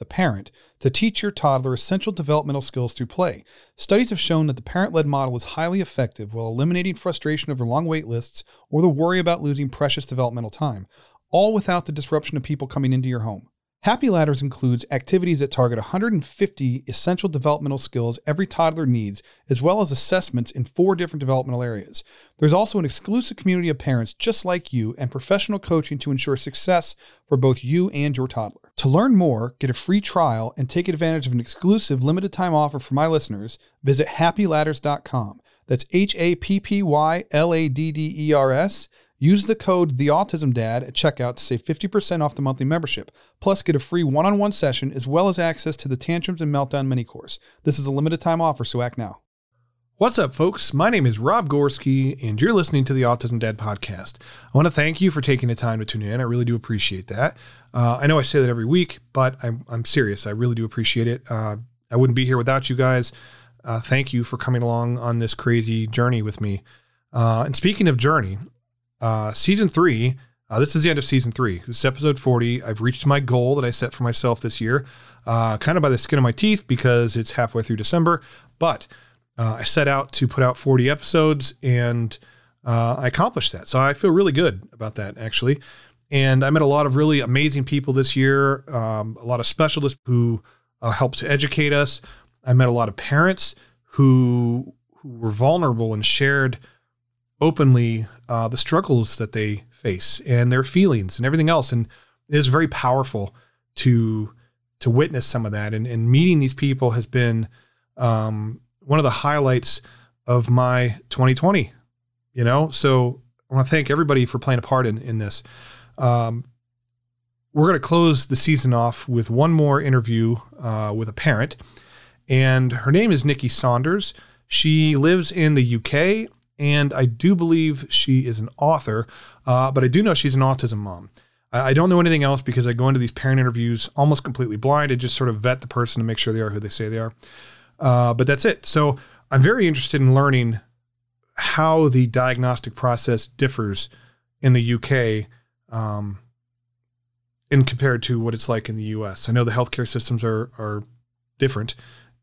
the parent, to teach your toddler essential developmental skills through play. Studies have shown that the parent led model is highly effective while eliminating frustration over long wait lists or the worry about losing precious developmental time, all without the disruption of people coming into your home. Happy Ladders includes activities that target 150 essential developmental skills every toddler needs, as well as assessments in four different developmental areas. There's also an exclusive community of parents just like you and professional coaching to ensure success for both you and your toddler. To learn more, get a free trial, and take advantage of an exclusive limited time offer for my listeners, visit happyladders.com. That's H A P P Y L A D D E R S. Use the code TheAutismDad at checkout to save 50% off the monthly membership. Plus, get a free one on one session as well as access to the Tantrums and Meltdown mini course. This is a limited time offer, so act now. What's up, folks? My name is Rob Gorski, and you're listening to the Autism Dad podcast. I want to thank you for taking the time to tune in. I really do appreciate that. Uh, I know I say that every week, but I'm, I'm serious. I really do appreciate it. Uh, I wouldn't be here without you guys. Uh, thank you for coming along on this crazy journey with me. Uh, and speaking of journey, uh, season three, uh, this is the end of season three. This is episode 40. I've reached my goal that I set for myself this year, kind of by the skin of my teeth because it's halfway through December. But uh, I set out to put out 40 episodes and uh, I accomplished that. So I feel really good about that, actually. And I met a lot of really amazing people this year, um, a lot of specialists who uh, helped to educate us. I met a lot of parents who, who were vulnerable and shared openly uh, the struggles that they face and their feelings and everything else. And it is very powerful to to witness some of that. And, and meeting these people has been um, one of the highlights of my 2020. You know, so I want to thank everybody for playing a part in in this. Um, we're going to close the season off with one more interview uh, with a parent, and her name is Nikki Saunders. She lives in the UK and I do believe she is an author, uh, but I do know she's an autism mom. I, I, don't know anything else because I go into these parent interviews almost completely blind. I just sort of vet the person to make sure they are who they say they are. Uh, but that's it. So I'm very interested in learning how the diagnostic process differs in the UK um, in compared to what it's like in the US. I know the healthcare systems are are different,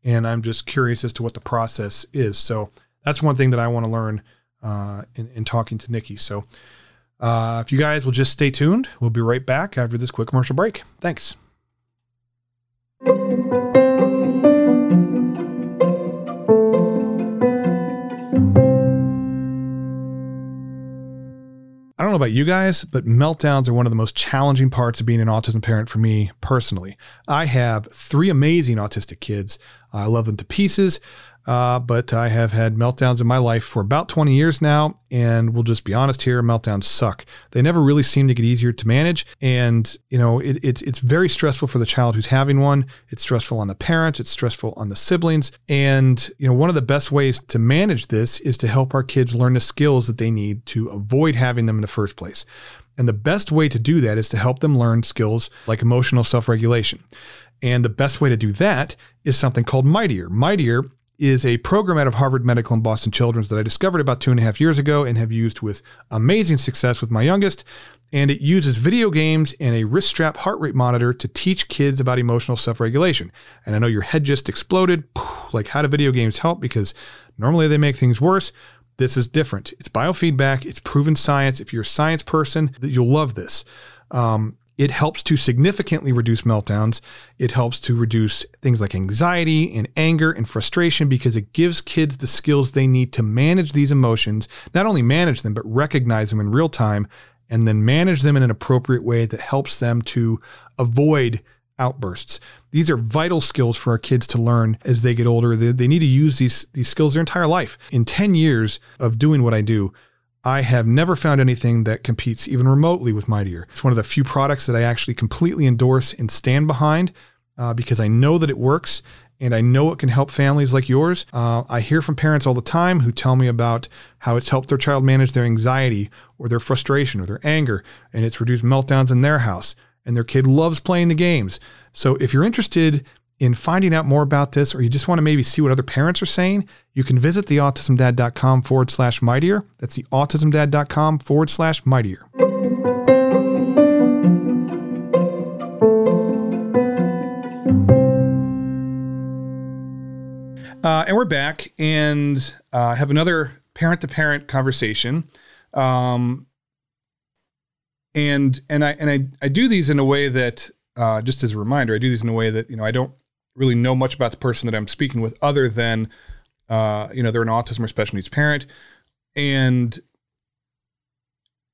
and I'm just curious as to what the process is. So that's one thing that I want to learn uh, in, in, talking to Nikki. So uh, if you guys will just stay tuned, we'll be right back after this quick commercial break. Thanks. Don't know about you guys, but meltdowns are one of the most challenging parts of being an autism parent for me personally. I have three amazing autistic kids. I love them to pieces. Uh, but I have had meltdowns in my life for about 20 years now, and we'll just be honest here: meltdowns suck. They never really seem to get easier to manage, and you know it, it's it's very stressful for the child who's having one. It's stressful on the parent, It's stressful on the siblings, and you know one of the best ways to manage this is to help our kids learn the skills that they need to avoid having them in the first place. And the best way to do that is to help them learn skills like emotional self regulation. And the best way to do that is something called Mightier. Mightier is a program out of Harvard Medical and Boston Children's that I discovered about two and a half years ago and have used with amazing success with my youngest. And it uses video games and a wrist strap heart rate monitor to teach kids about emotional self regulation. And I know your head just exploded. Like, how do video games help? Because Normally they make things worse. This is different. It's biofeedback. It's proven science. If you're a science person, you'll love this. Um, it helps to significantly reduce meltdowns. It helps to reduce things like anxiety and anger and frustration because it gives kids the skills they need to manage these emotions, not only manage them, but recognize them in real time and then manage them in an appropriate way that helps them to avoid outbursts. These are vital skills for our kids to learn as they get older. They, they need to use these, these skills their entire life. In 10 years of doing what I do, I have never found anything that competes even remotely with Mightier. It's one of the few products that I actually completely endorse and stand behind uh, because I know that it works and I know it can help families like yours. Uh, I hear from parents all the time who tell me about how it's helped their child manage their anxiety or their frustration or their anger, and it's reduced meltdowns in their house. And their kid loves playing the games. So if you're interested in finding out more about this, or you just want to maybe see what other parents are saying, you can visit theautismdad.com forward slash mightier. That's the autismdad.com forward slash mightier. Uh, and we're back and uh, have another parent to parent conversation. Um, and and I and I, I do these in a way that uh, just as a reminder, I do these in a way that you know I don't really know much about the person that I'm speaking with, other than uh, you know they're an autism or special needs parent, and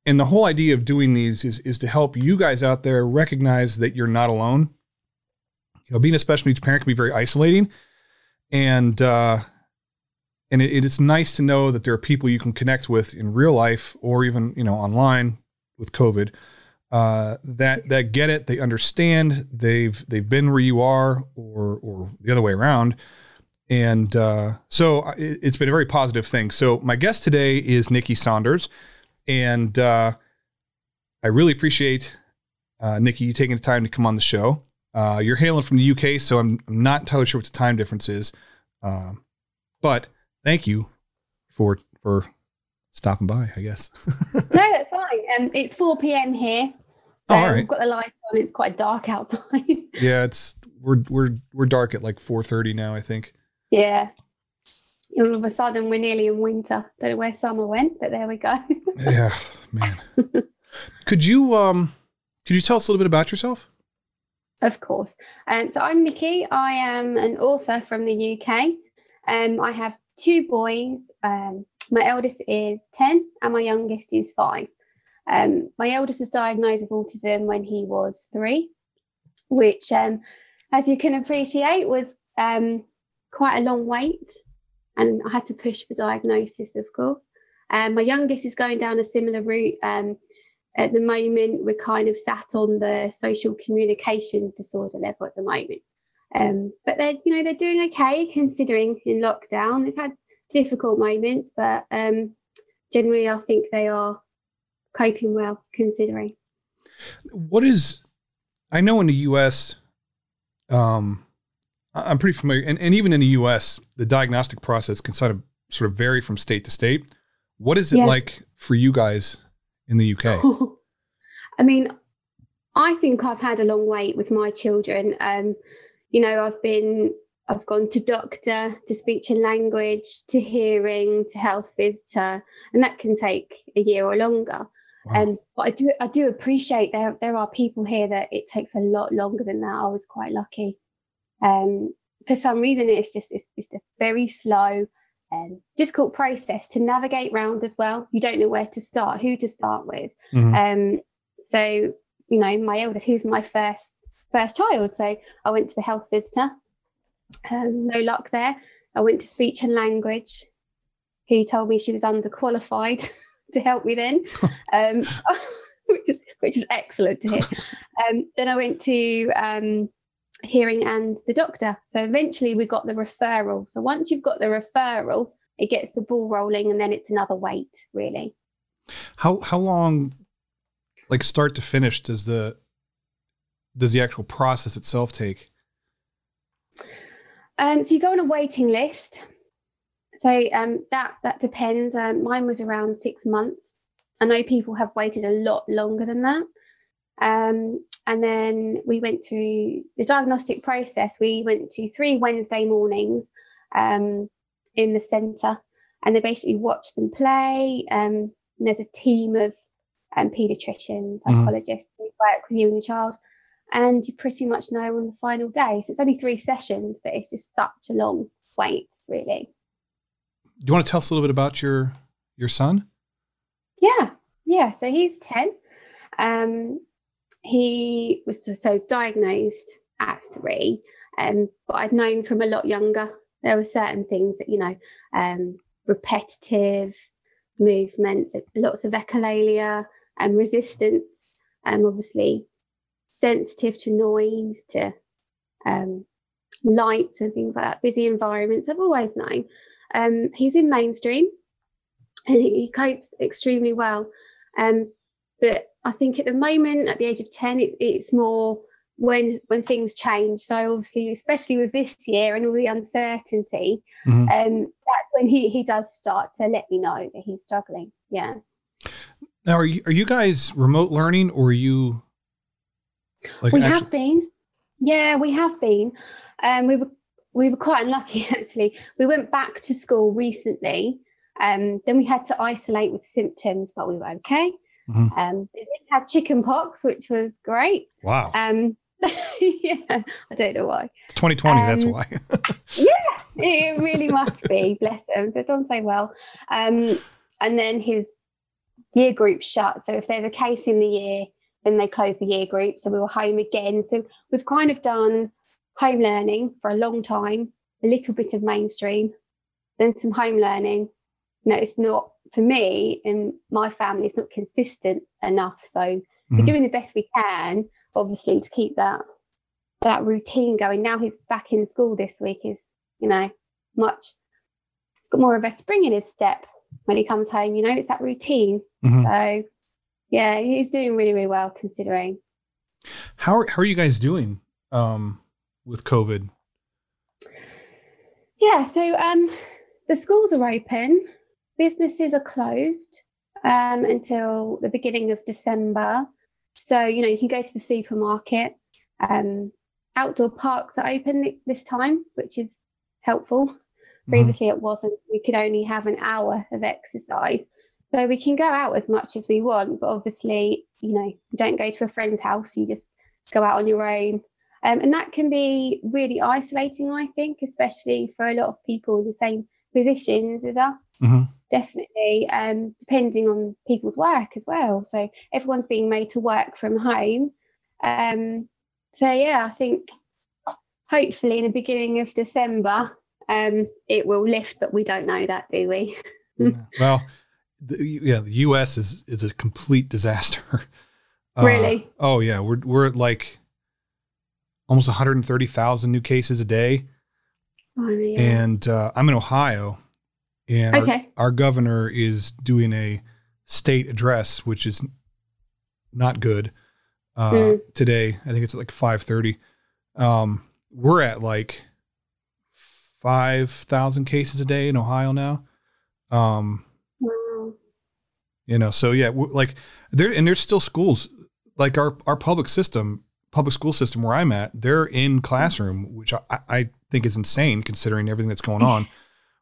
and the whole idea of doing these is is to help you guys out there recognize that you're not alone. You know, being a special needs parent can be very isolating, and uh, and it, it is nice to know that there are people you can connect with in real life or even you know online with COVID uh, that that get it, they understand, they've they've been where you are, or or the other way around, and uh, so it, has been a very positive thing. So my guest today is Nikki Saunders, and uh, I really appreciate uh, Nikki you taking the time to come on the show. Uh, you're hailing from the UK, so I'm, I'm not entirely sure what the time difference is, um, but thank you for for stopping by. I guess. no, that's fine. Um, it's 4 p.m. here. Oh, all right. We've got the lights on. It's quite dark outside. yeah, it's we're we're we're dark at like 4:30 now. I think. Yeah. All of a sudden, we're nearly in winter. Don't know where summer went, but there we go. yeah, man. could you um could you tell us a little bit about yourself? Of course. Um, so I'm Nikki. I am an author from the UK. Um, I have two boys. Um, my eldest is 10 and my youngest is five. Um, my eldest was diagnosed with autism when he was three, which, um, as you can appreciate, was um, quite a long wait. And I had to push for diagnosis, of course. Um, my youngest is going down a similar route. Um, at the moment, we're kind of sat on the social communication disorder level at the moment. Um, but they're, you know, they're doing okay considering in lockdown. They've had difficult moments, but um, generally, I think they are coping well considering. What is, I know in the US, um, I'm pretty familiar, and, and even in the US, the diagnostic process can sort of sort of vary from state to state. What is it yeah. like for you guys in the UK? I mean, I think I've had a long wait with my children. Um, you know, I've been I've gone to doctor, to speech and language, to hearing, to health visitor, and that can take a year or longer. Wow. Um, but I do I do appreciate there there are people here that it takes a lot longer than that. I was quite lucky. Um, for some reason, it's just it's, it's a very slow and difficult process to navigate round as well. You don't know where to start, who to start with. Mm-hmm. Um, so you know, my eldest, who's my first first child, so I went to the health visitor. Um, no luck there. I went to speech and language, who told me she was underqualified. to help me then, um, which is which is excellent to hear. Um, then I went to um, hearing and the doctor. So eventually we got the referral. So once you've got the referral, it gets the ball rolling, and then it's another wait really. How how long, like start to finish, does the does the actual process itself take? Um, so you go on a waiting list. So um, that that depends. Um, mine was around six months. I know people have waited a lot longer than that. Um, and then we went through the diagnostic process. We went to three Wednesday mornings, um, in the centre, and they basically watch them play. Um, there's a team of um, paediatricians, Mhm. psychologists who work with you and the child, and you pretty much know on the final day. So it's only three sessions, but it's just such a long wait, really. Do you want to tell us a little bit about your your son? Yeah, yeah. So he's 10. Um, he was so- diagnosed at three, um, but I'd known from a lot younger. There were certain things that, you know, um, repetitive movements, lots of echolalia and resistance, um, obviously sensitive to noise, to um, lights and things like that, busy environments. I've always known. Um, he's in mainstream and he, copes extremely well. Um, but I think at the moment, at the age of 10, it, it's more when when things change. So obviously, especially with this year and all the uncertainty, Mhm. um, that's when he, he does start to let me know that he's struggling. Yeah. Now, are you are you guys remote learning or are you like we actu- have been. Yeah, we have been. Um, we were we were quite unlucky actually. We went back to school recently. Um, then we had to isolate with symptoms, but we were okay. Mhm. Um, we did have chicken pox, which was great. wow? Um, yeah, I don't know why. It's 2020. that's why. yeah, It really must be. Bless them. They've done so well. Um, and then his year group shut. So if there's a case in the year, then they close the year group. So we were home again. So we've kind of done home learning for a long time, a little bit of mainstream, then some home learning. No, it's not for me and my family. It's not consistent enough. So Mhm. we're doing the best we can, obviously, to keep that that routine going. Now he's back in school this week. Is you know much. He's got more of a spring in his step when he comes home. You know, it's that routine. Mhm. So yeah, he's doing really really well considering. How are, how are you guys doing um, with COVID? Yeah, so um, the schools are open, businesses are closed um, until the beginning of December. So, you know, you can go to the supermarket. Um, outdoor parks are open this time, which is helpful. Previously, it wasn't. We could only have an hour of exercise. So we can go out as much as we want, but obviously, you know, you don't go to a friend's house, you just go out on your own. Um, and that can be really isolating, I think, especially for a lot of people in the same positions as us. Mhm. Definitely, um, depending on people's work as well. So everyone's being made to work from home. Um, so yeah, I think hopefully in the beginning of December, um, it will lift, but we don't know that, do we? Yeah. well, the, yeah, the U.S. is is a complete disaster. Uh, Really? Oh yeah, we're we're at like almost 130,000 new cases a day, mean, and uh, I'm in Ohio, and our- Okay. our, governor is doing a state address, which is not good. Uh, Mm. Today, I think it's at like 5:30. Um, we're at like five thousand cases a day in Ohio now. Um, wow. you know so yeah like there and there's still schools like our our public system public school system where i'm at they're in classroom which i, I think is insane considering everything that's going on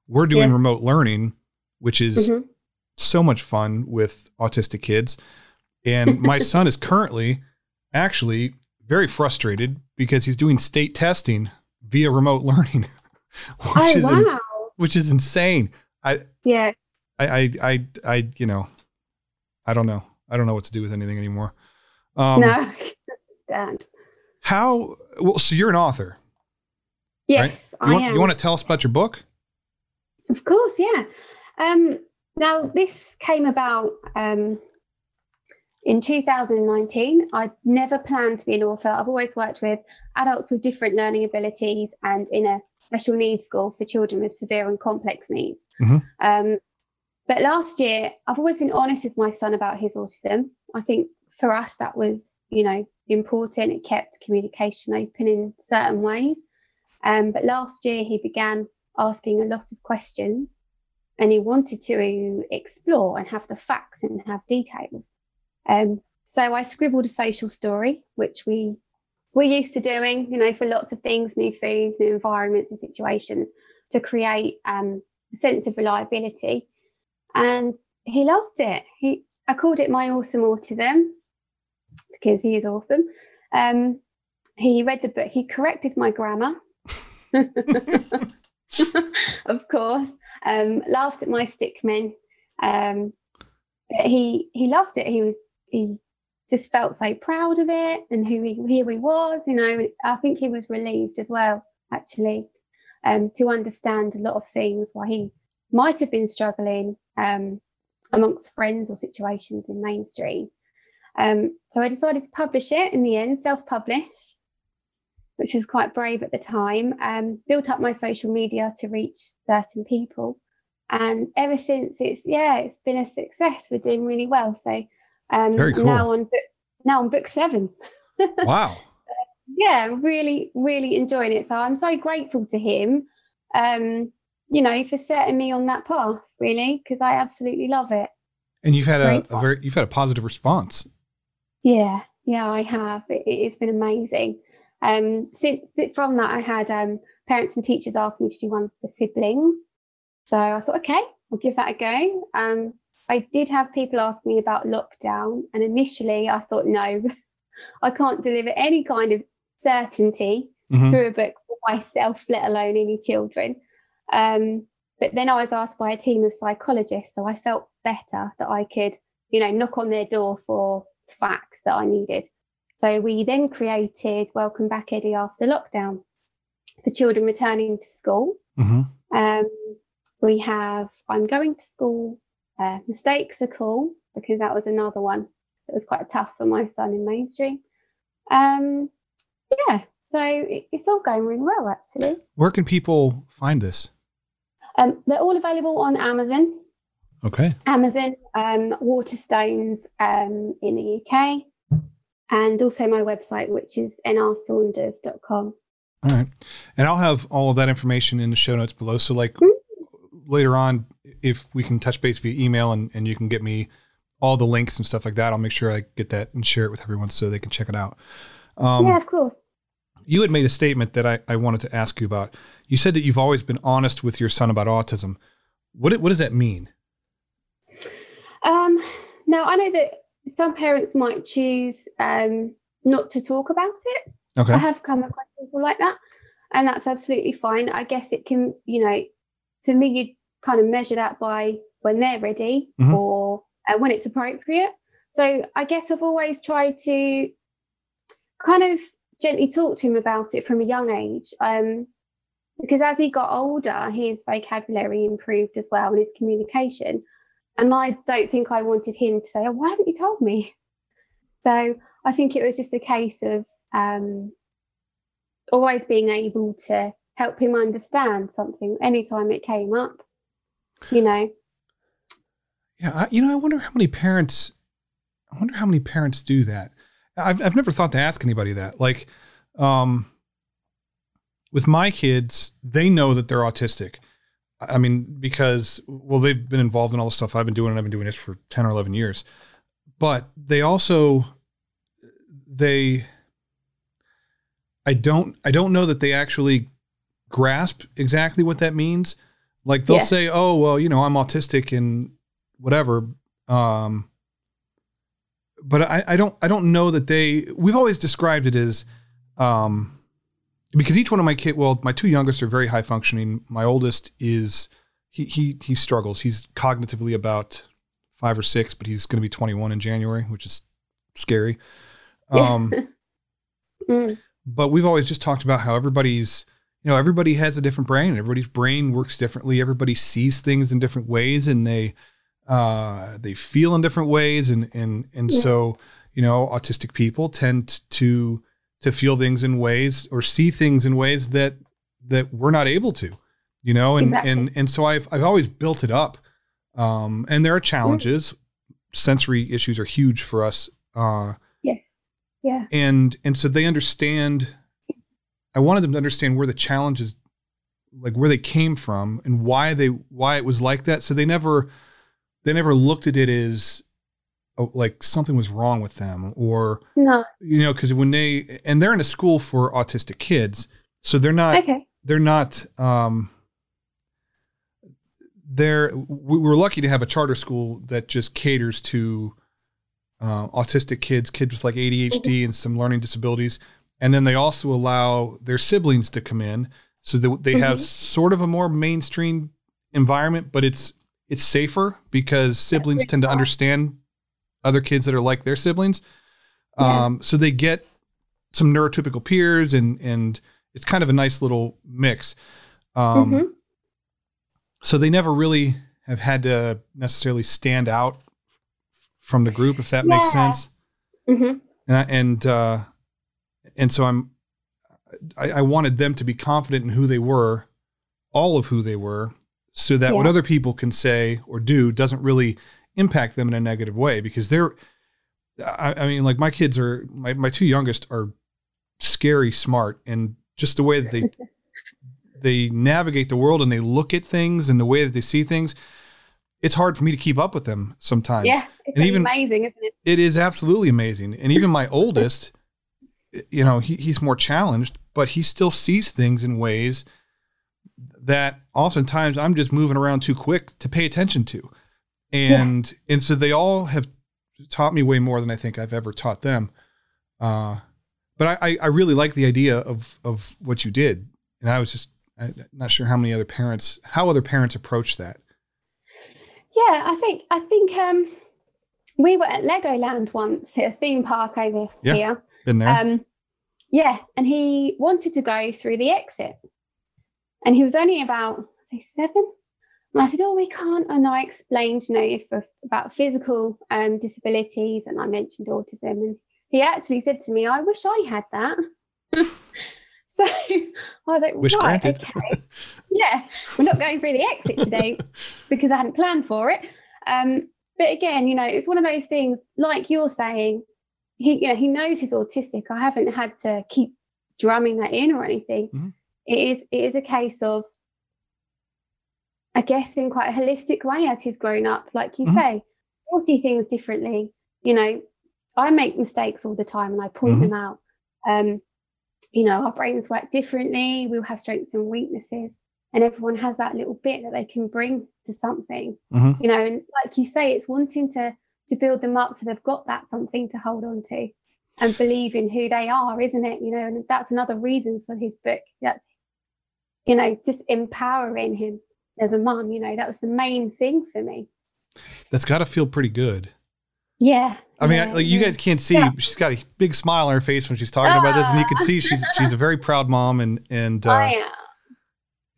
we're doing Yeah. remote learning which is Mhm. so much fun with autistic kids and my son is currently actually very frustrated because he's doing state testing via remote learning which Oh is in- which is insane I Yeah. I, I, I, I, you know, I don't know. I don't know what to do with anything anymore. Um, no. Damn. How? Well, so you're an author. Yes, You I want, am. you want to tell us about your book? Of course, yeah. Um, now, this came about um, in 2019. I never planned to be an author. I've always worked with adults with different learning abilities and in a special needs school for children with severe and complex needs. Mhm. Um, but last year, I've always been honest with my son about his autism. I think for us, that was, you know, important. It kept communication open in certain ways. Um, but last year, he began asking a lot of questions and he wanted to explore and have the facts and have details. Um, so I scribbled a social story, which we we're used to doing, you know, for lots of things, new foods, new environments and situations, to create um, a sense of reliability. And he loved it. He I called it my awesome autism because he is awesome. Um, he read the book. He corrected my grammar, of course. Um, laughed at my stick men. Um, he he loved it. He was he just felt so proud of it and who he, who he was. You know, I think he was relieved as well, actually, um, to understand a lot of things why he might have been struggling um, amongst friends or situations in mainstream. Um, so I decided to publish it in the end, self-publish, which was quite brave at the time. Um, built up my social media to reach certain people, and ever since it's yeah, it's been a success. We're doing really well. So um, cool. now on book now on book seven. Wow. yeah, really, really enjoying it. So I'm so grateful to him, um, you know, for setting me on that path, really, because I absolutely love it. And you've had a, a very you've had a positive response. Yeah, yeah, I have. It, it's been amazing. Um, since from that, I had um, parents and teachers ask me to do one for siblings. So I thought, okay, I'll give that a go. Um, I did have people ask me about lockdown, and initially I thought, no, I can't deliver any kind of certainty Mhm. through a book for myself, let alone any children. Um, but then I was asked by a team of psychologists, so I felt better that I could, you know, knock on their door for facts that I needed. So we then created Welcome Back Eddie after lockdown for children returning to school. Mhm. Um, we have I'm going to school. Uh, mistakes are cool because that was another one that was quite tough for my son in mainstream. Um, yeah, so it, it's all going really well actually. Where can people find this? Um, they're all available on Amazon. Okay. Amazon, um, Waterstones um, in the UK, and also my website, which is nrsaunders.com. All right. And I'll have all of that information in the show notes below. So like Mhm. later on, if we can touch base via email and, and you can get me all the links and stuff like that, I'll make sure I get that and share it with everyone so they can check it out. Um, yeah, of course. You had made a statement that I, I wanted to ask you about. You said that you've always been honest with your son about autism. What, what does that mean? Now, I know that some parents might choose um, not to talk about it. Okay. I have come across people like that, and that's absolutely fine. I guess it can, you know, for me, you kind of measure that by when they're ready Mhm. or uh, when it's appropriate. So I guess I've always tried to kind of gently talk to him about it from a young age. Um, because as he got older, his vocabulary improved as well and his communication. And I don't think I wanted him to say, Oh, why haven't you told me? So I think it was just a case of um, always being able to help him understand something anytime it came up, you know. Yeah, I, you know, I wonder how many parents. I wonder how many parents do that. I've I've never thought to ask anybody that. Like, um, with my kids, they know that they're autistic. I mean, because well, they've been involved in all the stuff I've been doing, and I've been doing this for ten or eleven years. But they also, they. I don't. I don't know that they actually grasp exactly what that means. Like they'll Yeah. say, "Oh, well, you know, I'm autistic and whatever." Um, but I, I don't. I don't know that they. We've always described it as, um, because each one of my kid. Well, my two youngest are very high functioning. My oldest is he he he struggles. He's cognitively about five or six, but he's going to be 21 in January, which is scary. Um, Mm, but we've always just talked about how everybody's you know everybody has a different brain and everybody's brain works differently everybody sees things in different ways and they uh they feel in different ways and and and Yeah. so you know autistic people tend to to feel things in ways or see things in ways that that we're not able to you know and Exactly. and and so i've i've always built it up um and there are challenges sensory issues are huge for us uh yes. Yeah. and and so they understand i wanted them to understand where the challenges like where they came from and why they why it was like that so they never they never looked at it as like something was wrong with them or No. you know because when they and they're in a school for autistic kids so they're not Okay. they're not um there we were lucky to have a charter school that just caters to uh, autistic kids, kids with like ADHD and some learning disabilities, and then they also allow their siblings to come in, so that they have mm-hmm. sort of a more mainstream environment, but it's it's safer because siblings tend to understand other kids that are like their siblings. Yeah. Um, so they get some neurotypical peers and and it's kind of a nice little mix. Um, mm-hmm. So they never really have had to necessarily stand out from the group, if that yeah. makes sense. Mm-hmm. And and, uh, and so I'm I, I, wanted them to be confident in who they were, all of who they were, so that yeah. what other people can say or do doesn't really impact them in a negative way because they're I, I mean like my kids are my, my two youngest are scary smart and just the way that they they navigate the world and they look at things and the way that they see things it's hard for me to keep up with them sometimes. Yeah it's and even amazing isn't it? it is absolutely amazing. And even my oldest you know he, he's more challenged but he still sees things in ways that oftentimes i'm just moving around too quick to pay attention to and yeah. and so they all have taught me way more than i think i've ever taught them uh, but I, I really like the idea of of what you did, and I was just I'm not sure how many other parents how other parents approach that. Yeah, I think I think um, we were at Legoland once, a theme park over yeah, here. Been there. Um, yeah, and he wanted to go through the exit, and he was only about say seven. And I said, "Oh, we can't." And I explained, you know, if, about physical um, disabilities, and I mentioned autism, and he actually said to me, I wish I had that. so I was like, wish right, granted. okay. yeah, we're not going through the exit today because I hadn't planned for it. Um, but again, you know, it's one of those things, like you're saying, he, you know, he knows he's autistic. I haven't had to keep drumming that in or anything. Mm-hmm. It is, it is a case of, I guess, in quite a holistic way as he's grown up, like you mm-hmm. say, we'll see things differently. You know, I make mistakes all the time and I point mm-hmm. them out. Um, you know, our brains work differently. We'll have strengths and weaknesses, and everyone has that little bit that they can bring to something. Mm-hmm. You know, and like you say, it's wanting to to build them up so they've got that something to hold on to and believe in who they are, isn't it? You know, and that's another reason for his book. That's you know, just empowering him as a mom, You know, that was the main thing for me. That's got to feel pretty good. Yeah. I mean, yeah, like you guys can't see, yeah. she's got a big smile on her face when she's talking about this, and you can see she's she's a very proud mom, and and uh,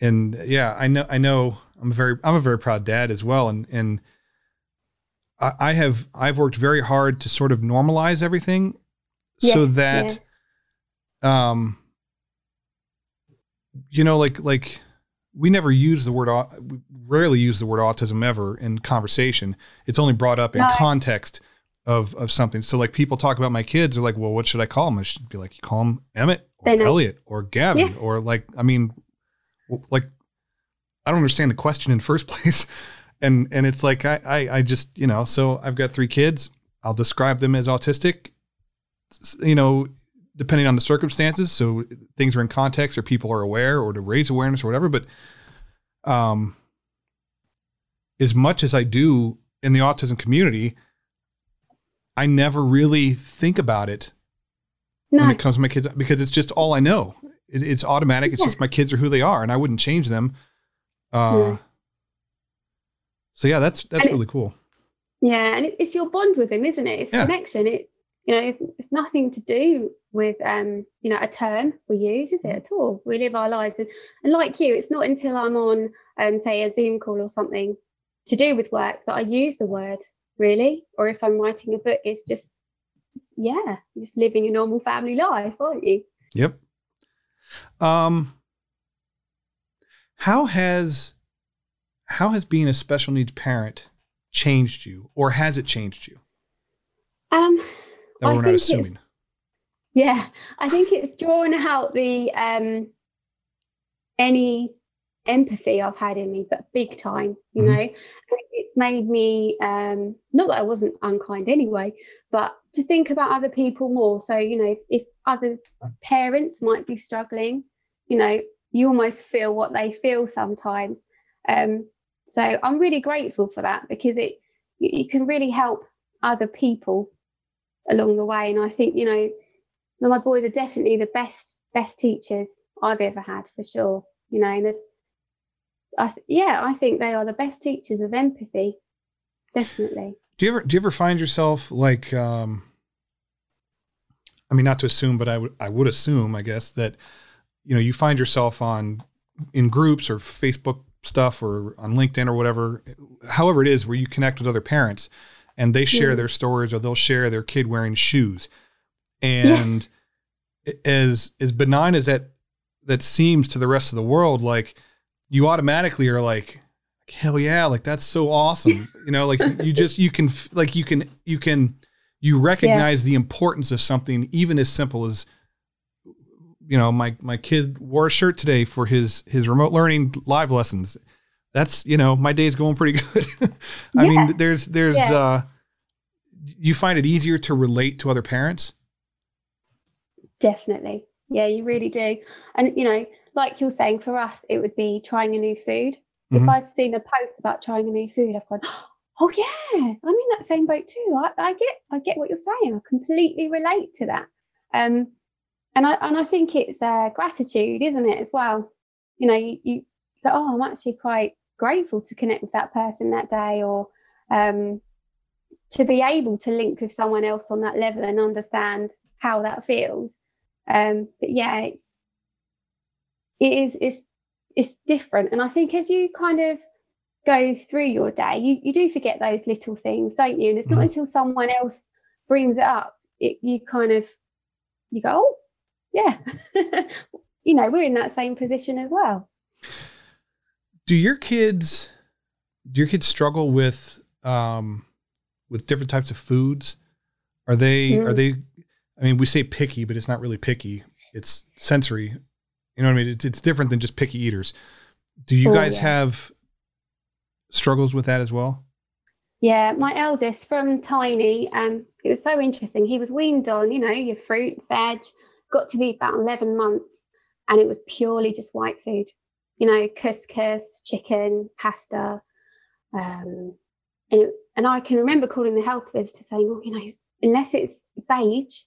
and yeah, I know I know I'm a very I'm a very proud dad as well, and and I, I have I've worked very hard to sort of normalize everything, yes, so that, yeah. um, you know, like like we never use the word we rarely use the word autism ever in conversation. It's only brought up in no, context of of something. So like people talk about my kids, they're like, well, what should I call them? I should be like, you call them Emmett or Elliot or Gavin yeah. or like, I mean, like, I don't understand the question in first place. And and it's like I, I I just you know so I've got three kids. I'll describe them as autistic. You know, depending on the circumstances. So things are in context, or people are aware, or to raise awareness, or whatever. But um, as much as I do in the autism community, I never really think about it when it comes to my kids because it's just all I know. It, it's automatic. It's yeah. just my kids are who they are, and I wouldn't change them. Uh, yeah. So yeah, that's that's really cool. Yeah, and it's your bond with him, isn't it? It's yeah. connection. It you know, it's, it's nothing to do with um, you know, a term we use, is it mm-hmm. at all? We live our lives, and, and like you, it's not until I'm on, um, say, a Zoom call or something to do with work that I use the word really. Or if I'm writing a book, it's just, yeah, just living a normal family life, aren't you? Yep. Um, how has how has being a special needs parent changed you, or has it changed you? Um, that we're not assuming. Yeah, I think it's drawn out the um any empathy I've had in me, but big time, you mm-hmm. know. It made me um, not that I wasn't unkind anyway, but to think about other people more. So, you know, if, other parents might be struggling, you know, you almost feel what they feel sometimes. Um, So I'm really grateful for that because it you can really help other people along the way. And I think, you know, my boys are definitely the best best teachers I've ever had for sure. You know, the, I yeah, I think they are the best teachers of empathy. Definitely. Do you ever do you ever find yourself like um I mean not to assume, but I would I would assume, I guess, that you know, you find yourself on in groups or Facebook stuff or on LinkedIn or whatever, however it is where you connect with other parents and they share yeah. their stories or they'll share their kid wearing shoes. And yeah. as as benign as that that seems to the rest of the world, like you automatically are like, hell yeah, like that's so awesome. you know, like you just you can like you can you can you recognize yeah. the importance of something even as simple as you know my my kid wore a shirt today for his his remote learning live lessons that's you know my day's going pretty good i yeah. mean there's there's yeah. uh you find it easier to relate to other parents definitely yeah you really do and you know like you're saying for us it would be trying a new food mm-hmm. if i've seen a post about trying a new food i've gone oh yeah i'm in that same boat too I, I get i get what you're saying i completely relate to that um and I and I think it's uh, gratitude, isn't it, as well? You know, you, you oh, I'm actually quite grateful to connect with that person that day, or um, to be able to link with someone else on that level and understand how that feels. Um, but yeah, it's it is it's it's different, and I think as you kind of go through your day, you, you do forget those little things, don't you? And it's not mm-hmm. until someone else brings it up, it, you kind of you go, oh, yeah, you know, we're in that same position as well. Do your kids, do your kids struggle with, um, with different types of foods? Are they, mm. are they, I mean, we say picky, but it's not really picky. It's sensory. You know what I mean? It's, it's different than just picky eaters. Do you oh, guys yeah. have struggles with that as well? Yeah, my eldest from tiny, um, it was so interesting. He was weaned on, you know, your fruit, veg, got to be about 11 months and it was purely just white food you know couscous chicken pasta um, and, and i can remember calling the health visitor saying oh you know unless it's beige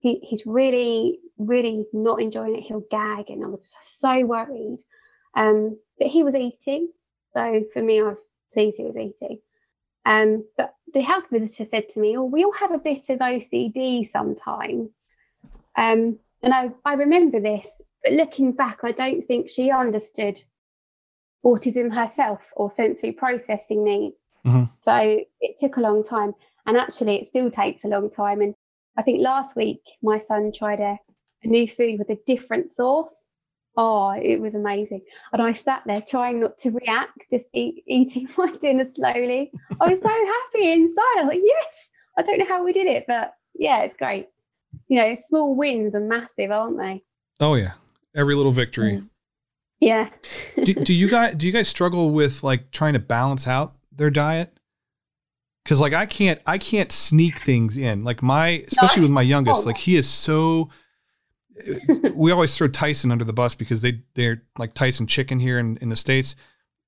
he, he's really really not enjoying it. He'll gag and i was so worried. Um, but he was eating so for me i was pleased he was eating. Um, but the health visitor said to me oh we all have a bit of ocd sometimes. Um, and I, I remember this, but looking back, I don't think she understood autism herself or sensory processing needs. Mm-hmm. So it took a long time. And actually, it still takes a long time. And I think last week, my son tried a, a new food with a different sauce. Oh, it was amazing. And I sat there trying not to react, just eat, eating my dinner slowly. I was so happy inside. I was like, yes, I don't know how we did it, but yeah, it's great you know, small wins are massive, aren't they? Oh yeah, every little victory. Yeah. do, do you guys do you guys struggle with like trying to balance out their diet? Because like I can't I can't sneak things in. Like my especially no. with my youngest, oh, like he is so. we always throw Tyson under the bus because they they're like Tyson chicken here in, in the states,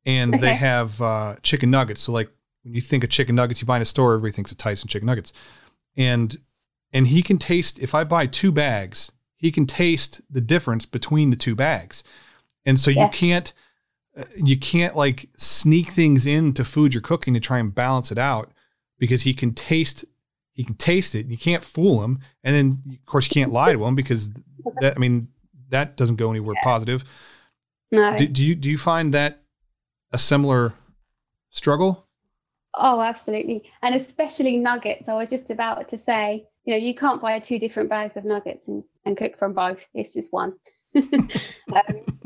and okay. they have uh, chicken nuggets. So like when you think of chicken nuggets, you buy in a store, everybody thinks of Tyson chicken nuggets, and and he can taste if I buy two bags, he can taste the difference between the two bags. And so yeah. you can't uh, you can't like sneak things into food you're cooking to try and balance it out because he can taste he can taste it. You can't fool him. And then of course you can't lie to him because that I mean that doesn't go anywhere positive. No. Do, do you do you find that a similar struggle? Oh, absolutely. And especially nuggets. I was just about to say you know, you can't buy two different bags of nuggets and, and cook from both. It's just one. um,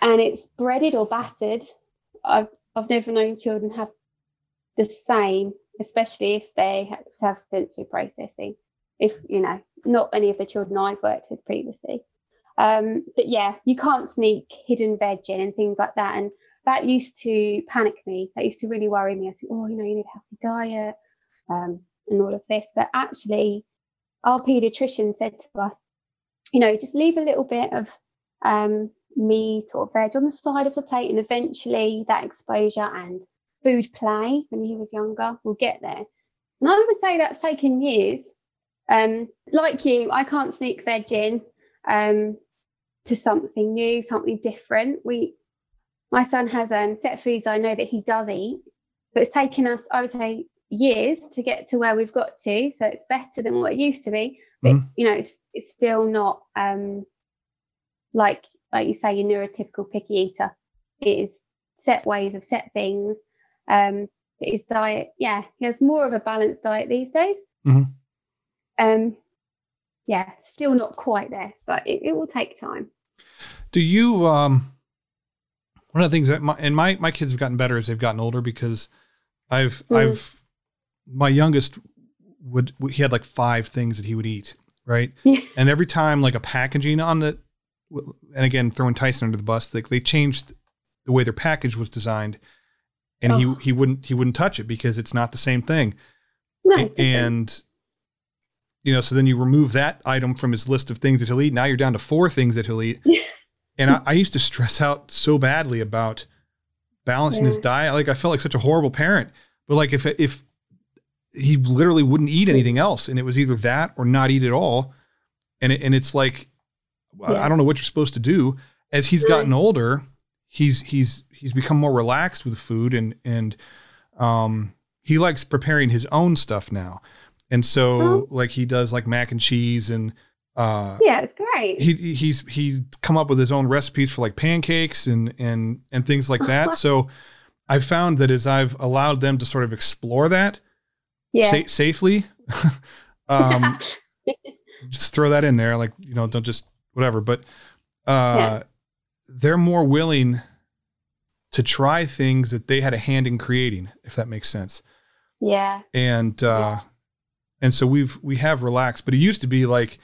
and it's breaded or battered. I've, I've never known children have the same, especially if they have sensory processing. If, you know, not any of the children I've worked with previously. Um, but yeah, you can't sneak hidden veg in and things like that. And that used to panic me. That used to really worry me. I think, oh, you know, you need a healthy diet. Um, and all of this. But actually, our paediatrician said to us, you know, just leave a little bit of um, meat or veg on the side of the plate, and eventually that exposure and food play when he was younger will get there. And I would say that's taken years. Um, like you, I can't sneak veg in um, to something new, something different. We, my son has um, set foods I know that he does eat, but it's taken us, I would say, years to get to where we've got to. So it's better than what it used to be, but Mhm. you know, it's it's still not um, like like you say, your neurotypical picky eater. It is set ways of set things. Um, but his diet, yeah, he has more of a balanced diet these days. Mhm. Um, yeah, still not quite there, but it, it will take time. Do you um one of the things that my and my my kids have gotten better as they've gotten older because I've Mm. I've my youngest would he had like five things that he would eat, right? Yeah. And every time like a packaging on the and again throwing Tyson under the bus, like they changed the way their package was designed and Oh. he he wouldn't he wouldn't touch it because it's not the same thing. No, and you know, so then you remove that item from his list of things that he'll eat. Now you're down to four things that he'll eat. Yeah. And I, I used to stress out so badly about balancing his diet. Like I felt like such a horrible parent. But like if if he literally wouldn't eat anything else, and it was either that or not eat at all, and it, and it's like I- Yeah. I don't know what you're supposed to do. As he's gotten older, he's he's he's become more relaxed with food and and um he likes preparing his own stuff now. And so Oh. like he does like mac and cheese and uh yeah, it's great. he he's he's come up with his own recipes for like pancakes and and and things like that. so I've found that as I've allowed them to sort of explore that yeah. sa- safely, um, just throw that in there, like you know, don't just whatever. But uh, Yeah. they're more willing to try things that they had a hand in creating, if that makes sense. yeah. And uh, and so we've we have relaxed, but it used to be like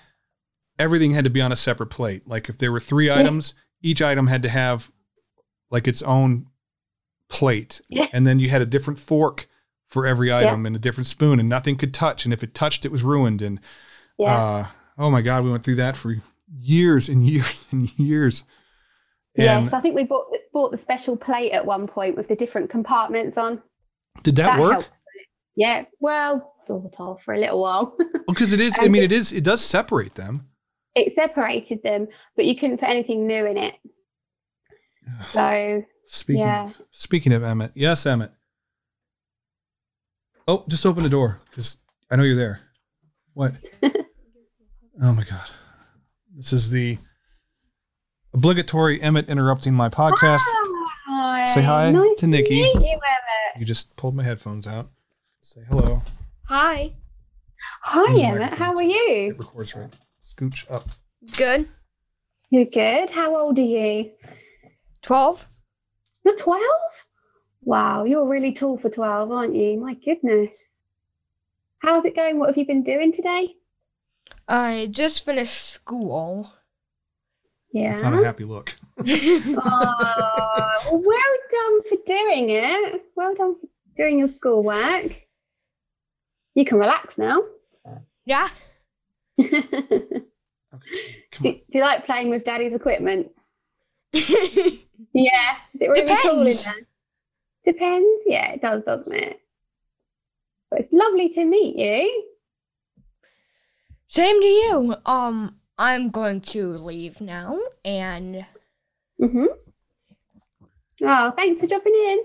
everything had to be on a separate plate. Like if there were three Yeah. items, each item had to have like its own plate, Yeah. and then you had a different fork for every item and a different spoon, and nothing could touch. And if it touched, it was ruined. And Yeah. uh, oh my god, we went through that for years and years and years. And yes, I think we bought bought the special plate at one point with the different compartments on. did that, work? helped. Yeah, well, sort of for a little while. Because it is. I mean, it is. It does separate them. It separated them, but you couldn't put anything new in it. So Speaking. yeah, Speaking of Emmett, yes, Emmett. Oh, just open the door because I know you're there. What? oh my god, this is the obligatory Emmett interrupting my podcast. Hi. Say hi Nice to Nikki. meet you, Emmett. You just pulled my headphones out. Say hello. Hi. Hi, Emmett. How are you? It records right. Scooch up. Good. You're good. How old are you? 12? You're 12? Wow, you're really tall for 12, aren't you? My goodness. How's it going? What have you been doing today? I just finished school. Yeah. It's not a happy look. oh, well done for doing it. Well done for doing your schoolwork. You can relax now. yeah. do, Okay, come on. do you like playing with daddy's equipment? Yeah. Is it really cool in Depends. there? Depends. Yeah, it does, doesn't it? But it's lovely to meet you. Same to you. Um, I'm going to leave now and hmm Oh, thanks for dropping in.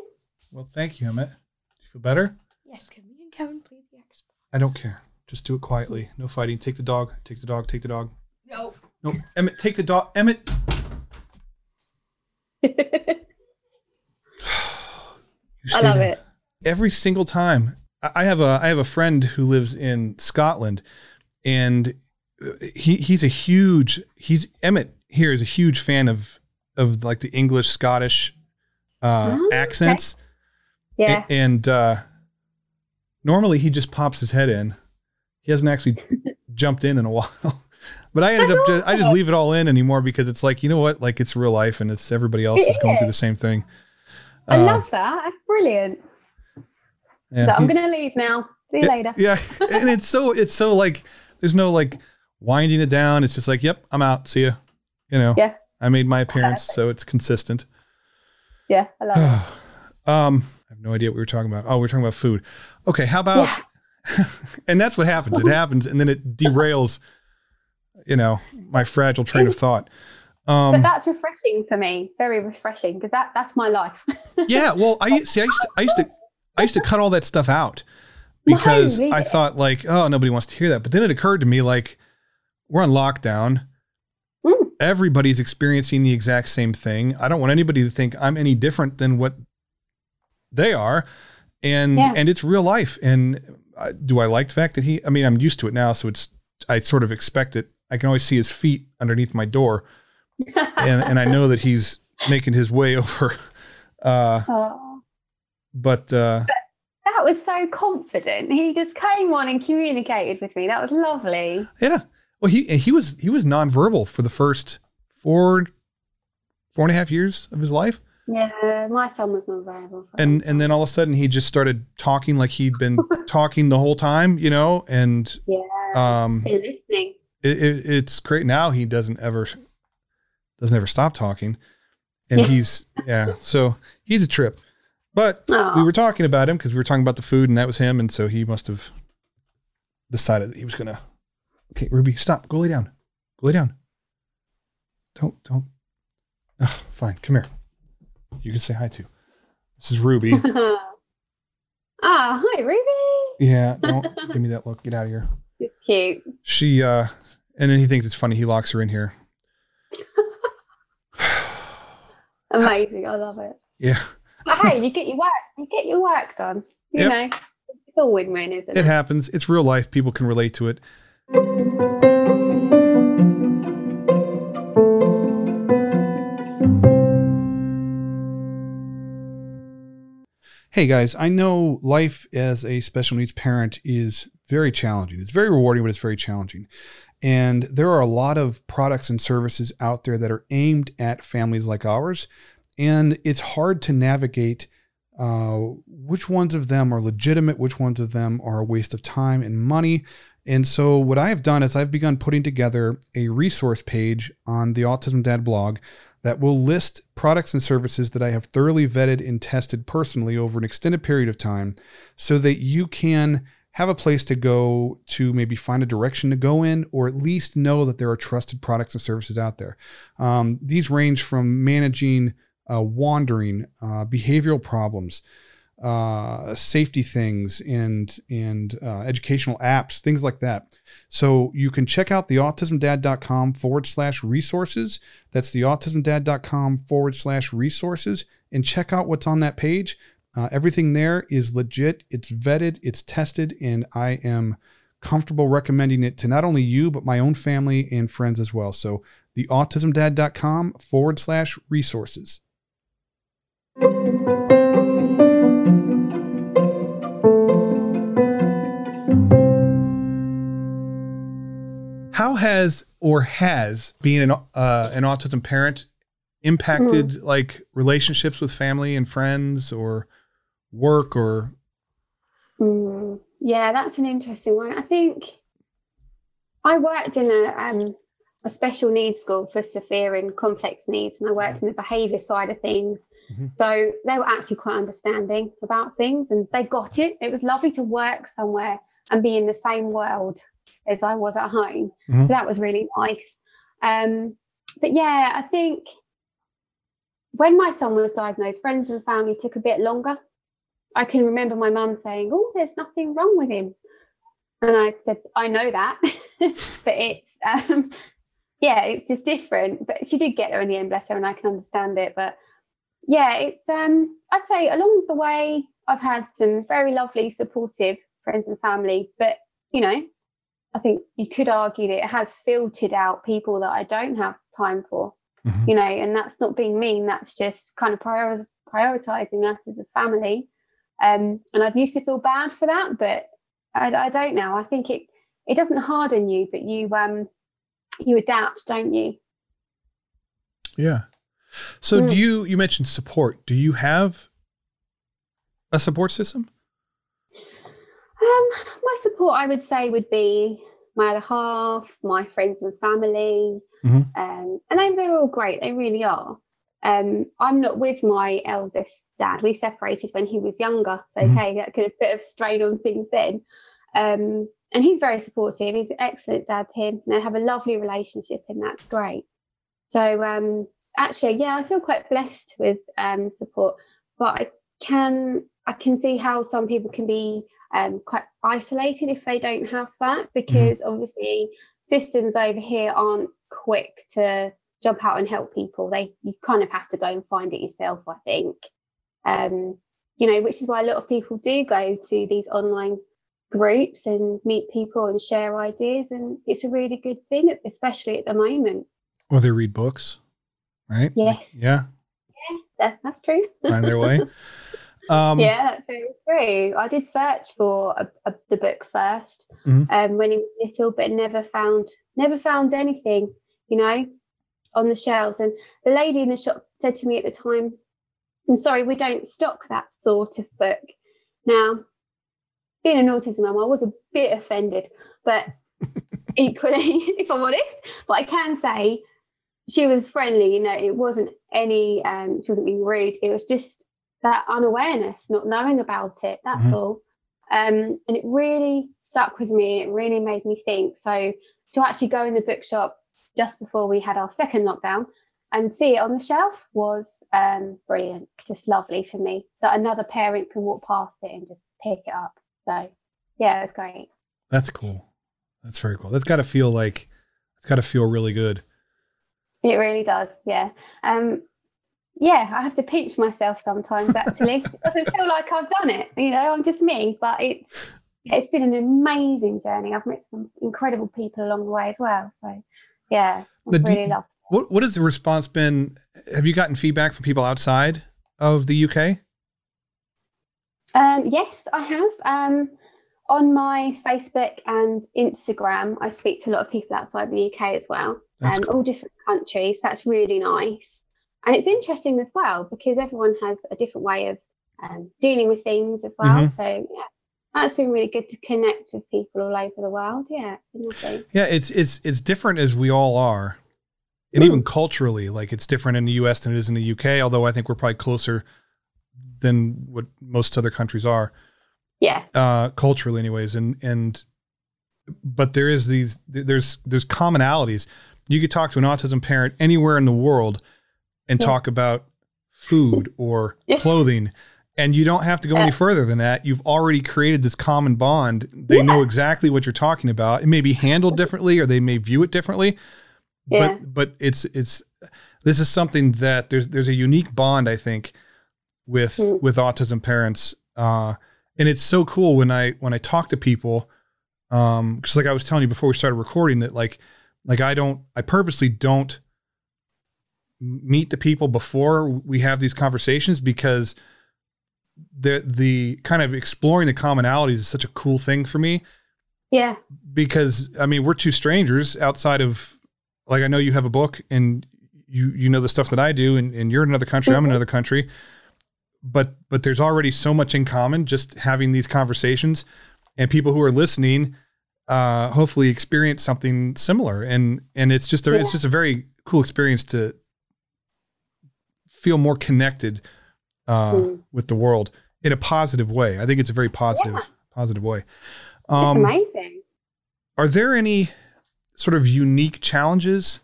Well, thank you, Emmett. Do you feel better? yes, can me and Kevin play the Xbox? I don't care. Just do it quietly. No fighting. Take the dog. Take the dog. Take the dog. No. No, Emmett, take the dog. Emmett. I love it. Every single time. I have a I have a friend who lives in Scotland, and uh, he he's a huge he's Emmett here is a huge fan of of like the English Scottish uh, Oh, okay. accents. Yeah. A- and uh, normally he just pops his head in. He hasn't actually jumped in in a while. But I ended up just, I just leave it all in anymore because it's like you know what like it's real life and it's everybody else It is going through the same thing. I Uh, love that. That's brilliant. yeah, So I'm going to leave now. See you yeah, later. Yeah, and it's so it's so like there's no like winding it down. It's just like yep, I'm out. See ya. You know. Yeah. I made my appearance, so it's consistent. Yeah, I love it. um, I have no idea what we were talking about. Oh, we are talking about food. Okay, how about? and that's what happens. It happens, and then it derails. You know, my fragile train of thought. Um, but that's refreshing for me. Very refreshing because that that's my life. yeah. Well, I see. I used to. I used to. I used to cut all that stuff out because no, I thought like, oh, nobody wants to hear that. But then it occurred to me like, we're on lockdown. Mm. Everybody's experiencing the exact same thing. I don't want anybody to think I'm any different than what they are, and yeah. and it's real life. And do I like the fact that he? I mean, I'm used to it now, so it's I sort of expect it. I can always see his feet underneath my door, and and I know that he's making his way over. Uh, oh. but, uh, but that was so confident. He just came on and communicated with me. That was lovely. Yeah. Well, he he was he was nonverbal for the first four four and a half years of his life. Yeah, my son was nonverbal. And and then all of a sudden he just started talking like he'd been talking the whole time, you know, and yeah, um, listening. It, it, it's great now. He doesn't ever doesn't ever stop talking, and yeah. he's yeah. So he's a trip. But Aww. we were talking about him because we were talking about the food, and that was him, and so he must have decided that he was gonna. Okay, Ruby, stop. Go lay down. Go lay down. Don't don't. Oh, fine. Come here. You can say hi to. This is Ruby. Ah, hi, Ruby. Yeah, don't give me that look. Get out of here. It's cute. She uh, and then he thinks it's funny. He locks her in here. Amazing. I love it. Yeah. But hey, you get your work, you get your work done. You yep. know, it's all win-win, isn't it? It happens. It's real life. People can relate to it. Hey guys, I know life as a special needs parent is very challenging. It's very rewarding, but it's very challenging. And there are a lot of products and services out there that are aimed at families like ours and it's hard to navigate uh, which ones of them are legitimate, which ones of them are a waste of time and money. And so, what I have done is I've begun putting together a resource page on the Autism Dad blog that will list products and services that I have thoroughly vetted and tested personally over an extended period of time so that you can have a place to go to maybe find a direction to go in, or at least know that there are trusted products and services out there. Um, these range from managing uh, wandering, uh, behavioral problems, uh, safety things, and and uh, educational apps, things like that. So you can check out the autismdad.com forward slash resources. That's the autismdad.com forward slash resources, and check out what's on that page. Uh, everything there is legit. It's vetted. It's tested, and I am comfortable recommending it to not only you but my own family and friends as well. So the autismdad.com forward slash resources. How has or has being an uh, an autism parent impacted mm. like relationships with family and friends or work or? Mm. Yeah, that's an interesting one. I think I worked in a um, a special needs school for severe and complex needs, and I worked in the behaviour side of things. Mm-hmm. So they were actually quite understanding about things, and they got it. It was lovely to work somewhere and be in the same world as I was at home. Mm-hmm. So that was really nice. Um, but yeah, I think when my son was diagnosed, friends and family took a bit longer. I can remember my mum saying, "Oh, there's nothing wrong with him," and I said, "I know that, but it's um, yeah, it's just different. But she did get there in the end, bless her, and I can understand it. But yeah, it's um I'd say along the way I've had some very lovely, supportive friends and family. But you know, I think you could argue that it has filtered out people that I don't have time for. Mm-hmm. You know, and that's not being mean. That's just kind of prior- prioritizing us as a family. Um, and I've used to feel bad for that, but I, I don't know. I think it it doesn't harden you, but you um you adapt, don't you? Yeah. So mm. do you you mentioned support. Do you have a support system? Um, my support I would say would be my other half, my friends and family, Mhm. um, and they, they're all great. They really are. Um, I'm not with my eldest dad. We separated when he was younger, so Mhm. okay, that could have put a strain on things then. Um, and he's very supportive. He's an excellent dad to him. And they have a lovely relationship, and that's great. So um, actually, yeah, I feel quite blessed with um, support, but I can I can see how some people can be um, quite isolated if they don't have that because obviously systems over here aren't quick to jump out and help people. They you kind of have to go and find it yourself. I think, um, you know, which is why a lot of people do go to these online groups and meet people and share ideas, and it's a really good thing, especially at the moment. Or they read books, right? Yes. Yeah. That, that's true. Find their way. Um, yeah, that's very true. I did search for a, a, the book 1st Mhm. um, when he was little, but never found never found anything, you know, on the shelves. And the lady in the shop said to me at the time, "I'm sorry, we don't stock that sort of book." Now, being an autism mum, I was a bit offended, but equally, if I'm honest, but I can say she was friendly. You know, it wasn't any. Um, she wasn't being rude. It was just that unawareness, not knowing about it. That's Mhm. all. Um, and it really stuck with me. It really made me think. So to actually go in the bookshop just before we had our second lockdown and see it on the shelf was um, brilliant. Just lovely for me that another parent can walk past it and just pick it up. So yeah, it's great. That's cool. That's very cool. That's got to feel like it's got to feel really good. It really does. Yeah. Um, yeah, I have to pinch myself sometimes actually. it doesn't feel like I've done it. You know, I'm just me, but it's it's been an amazing journey. I've met some incredible people along the way as well. So yeah, de- really loved What what has the response been? Have you gotten feedback from people outside of the UK? Um, yes, I have. Um, on my Facebook and Instagram, I speak to a lot of people outside the UK as well, That's um, all different countries. That's really nice. And it's interesting as well because everyone has a different way of um, dealing with things as well. So, yeah, that's been really good to connect with people all over the world. Yeah, it's been lovely. Yeah, it's it's it's different as we all are, and even culturally, like it's different in the U.S. than it is in the UK. Although I think we're probably closer than what most other countries are, Yeah, uh, culturally, anyways. And and but there is these there's there's commonalities. You could talk to an autism parent anywhere in the world and Yeah. talk about food or Yeah. clothing. And you don't have to go any further than that. You've already created this common bond. They know exactly what you're talking about. It may be handled differently or they may view it differently. Yeah. But but it's it's this is something that there's there's a unique bond, I think, with Mm. with autism parents. Uh and it's so cool when I when I talk to people, um, because like I was telling you before we started recording that like like I don't I purposely don't meet the people before we have these conversations because the the kind of exploring the commonalities is such a cool thing for me. Yeah, because I mean we're two strangers outside of like I know you have a book and you you know the stuff that I do and, and you're in another country I'm in Mhm. another country. But but there's already so much in common just having these conversations and people who are listening uh hopefully experience something similar. And and it's just a, it's just a very cool experience to feel more connected uh Mm. with the world in a positive way I think it's a very positive Yeah. positive way it's um amazing. are there any sort of unique challenges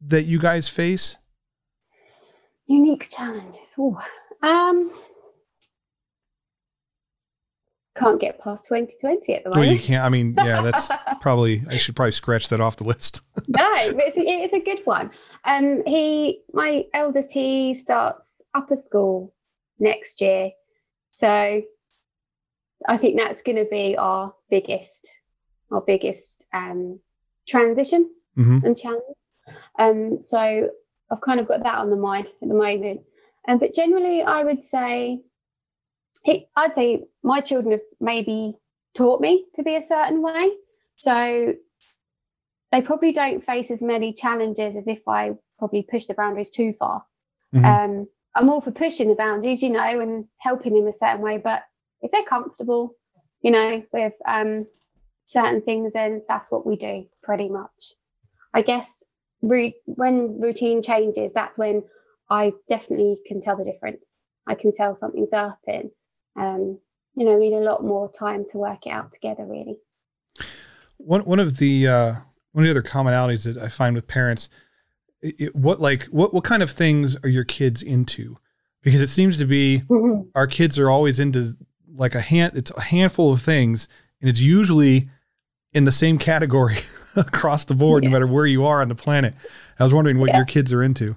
that you guys face? Unique challenges. Ooh. Um, can't get past 2020 at the moment. Well, you can't. I mean, yeah, that's probably. I should probably scratch that off the list. no, it's a, it's a good one. Um, he, my eldest, he starts upper school next year, so I think that's going to be our biggest, our biggest um, transition Mhm. and challenge. Um, so I've kind of got that on the mind at the moment. Um, but generally, I would say, he, I'd say my children have maybe taught me to be a certain way. So they probably don't face as many challenges as if I probably push the boundaries too far. Mhm. Um, I'm all for pushing the boundaries, you know, and helping them a certain way. But if they're comfortable, you know, with um, certain things, then that's what we do pretty much. I guess ru- when routine changes, that's when I definitely can tell the difference. I can tell something's up and, um, you know, we need a lot more time to work it out together, really. One one of the uh, one of the other commonalities that I find with parents, it, what like what what kind of things are your kids into? Because it seems to be our kids are always into like a hand. It's a handful of things, and it's usually in the same category across the board, yeah. no matter where you are on the planet. I was wondering what yeah. your kids are into.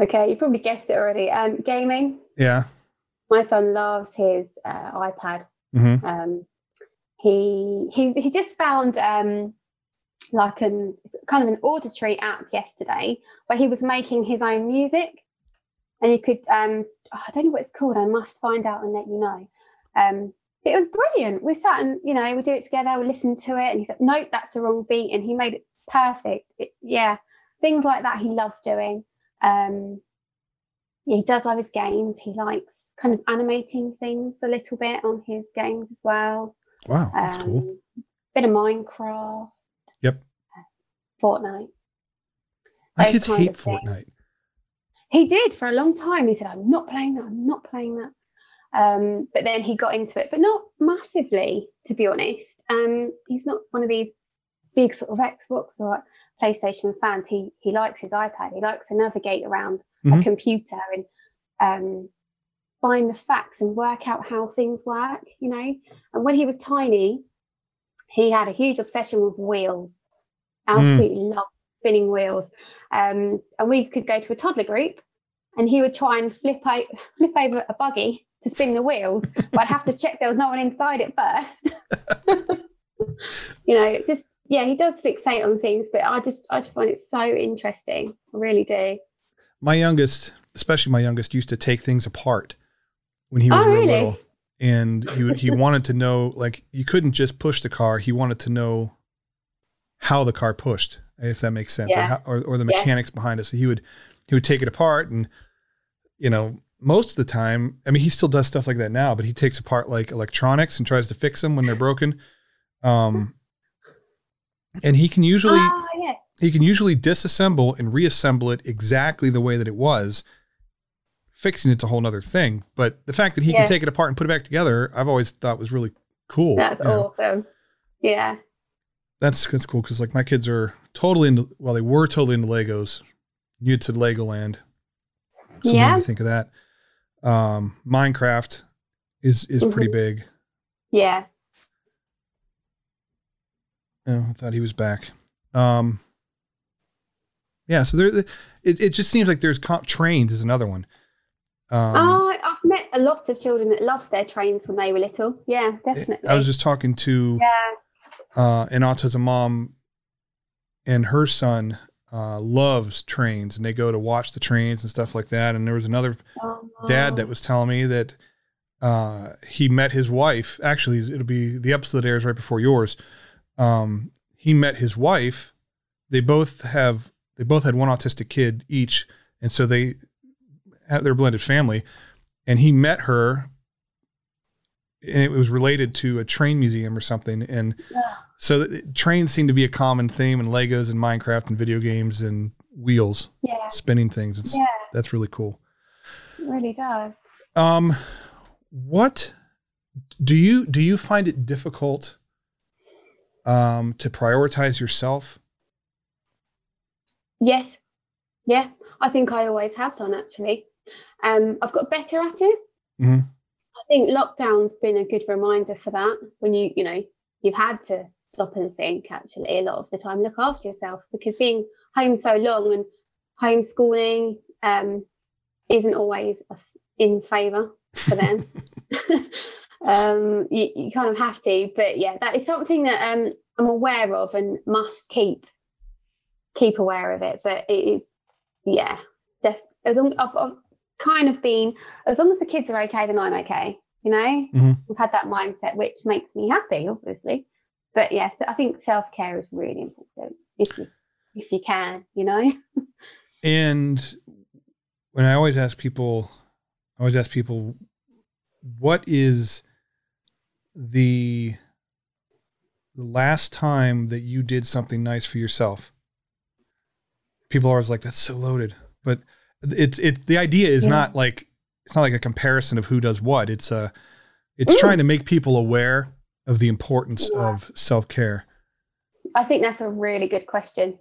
Okay, you probably guessed it already. Um, gaming. Yeah. My son loves his uh, iPad. Mm-hmm. Um, he he he just found um, like an kind of an auditory app yesterday where he was making his own music, and you could um, oh, I don't know what it's called. I must find out and let you know. Um, it was brilliant. We sat and you know we do it together. We listened to it, and he said, "Nope, that's the wrong beat," and he made it perfect. It, yeah, things like that he loves doing. Um, yeah, he does love his games. He likes kind of animating things a little bit on his games as well. Wow, that's um, cool. Bit of Minecraft. Yep. Fortnite. My kids hate Fortnite. He did for a long time. He said, "I'm not playing that. I'm not playing that." Um, but then he got into it, but not massively, to be honest. Um, he's not one of these big sort of Xbox or PlayStation fans. He he likes his iPad. He likes to navigate around mm-hmm. a computer and um, find the facts and work out how things work. You know. And when he was tiny, he had a huge obsession with wheels. Absolutely mm. loved spinning wheels. Um, and we could go to a toddler group, and he would try and flip out, flip over a buggy to spin the wheels, but I'd have to check there was no one inside it first. you know, just yeah, he does fixate on things, but I just I just find it so interesting. I really do. My youngest, especially my youngest, used to take things apart when he was oh, really? little, and he he wanted to know like you couldn't just push the car. He wanted to know how the car pushed, if that makes sense, yeah. or, how, or, or the mechanics yeah. behind it. So he would he would take it apart and you know most of the time i mean he still does stuff like that now but he takes apart like electronics and tries to fix them when they're broken um and he can usually uh, yeah. he can usually disassemble and reassemble it exactly the way that it was fixing it's a whole nother thing but the fact that he yeah. can take it apart and put it back together i've always thought was really cool that's awesome know. yeah that's that's cool because like my kids are totally into well they were totally into legos you had said legoland so yeah. made me think of that um minecraft is is mm-hmm. pretty big yeah Oh, I thought he was back. Um, yeah, so there, it, it just seems like there's comp, trains is another one. Um, oh, I've met a lot of children that loves their trains when they were little. Yeah, definitely. I was just talking to yeah. uh, an autism mom, and her son uh, loves trains, and they go to watch the trains and stuff like that. And there was another oh, wow. dad that was telling me that uh, he met his wife. Actually, it'll be the episode airs right before yours um, he met his wife. They both have they both had one autistic kid each, and so they their blended family. And he met her, and it was related to a train museum or something. And yeah. so trains seem to be a common theme in Legos and Minecraft and video games and wheels, yeah. spinning things. It's, yeah. that's really cool. It really does. Um, what do you do? You find it difficult? um, to prioritize yourself? Yes. Yeah. I think I always have done actually. Um, I've got better at it. Mm-hmm. I think lockdown's been a good reminder for that. When you, you know, you've had to stop and think actually a lot of the time, look after yourself because being home so long and homeschooling um, isn't always in favour for them. um, you, you kind of have to. But yeah, that is something that um, I'm aware of and must keep keep aware of it. But it is, yeah, def- as long, I've, I've kind of been as long as the kids are okay, then I'm okay. You know, mm-hmm. I've had that mindset, which makes me happy, obviously. But yes, I think self care is really important if you if you can, you know. and when I always ask people, I always ask people, what is the the last time that you did something nice for yourself? People are always like, that's so loaded. But it's it the idea is Yeah. not like it's not like a comparison of who does what. It's a it's Mm. trying to make people aware of the importance Yeah. of self-care. I think that's a really good question.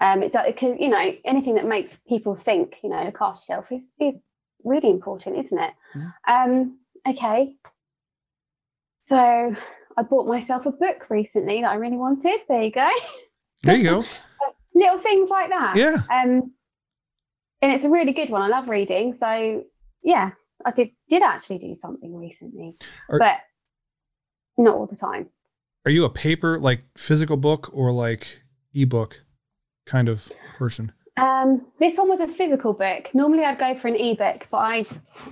Um, it does because you know anything that makes people think, you know, look after yourself is is really important, isn't it? Yeah. Um, okay. So I bought myself a book recently that I really wanted. There you go. There you go. Little things like that. Yeah. Um, and it's a really good one. I love reading. So yeah, I did did actually do something recently, Are- but not all the time. Are you a paper like physical book or like ebook kind of person? Um, this one was a physical book. Normally I'd go for an ebook, but I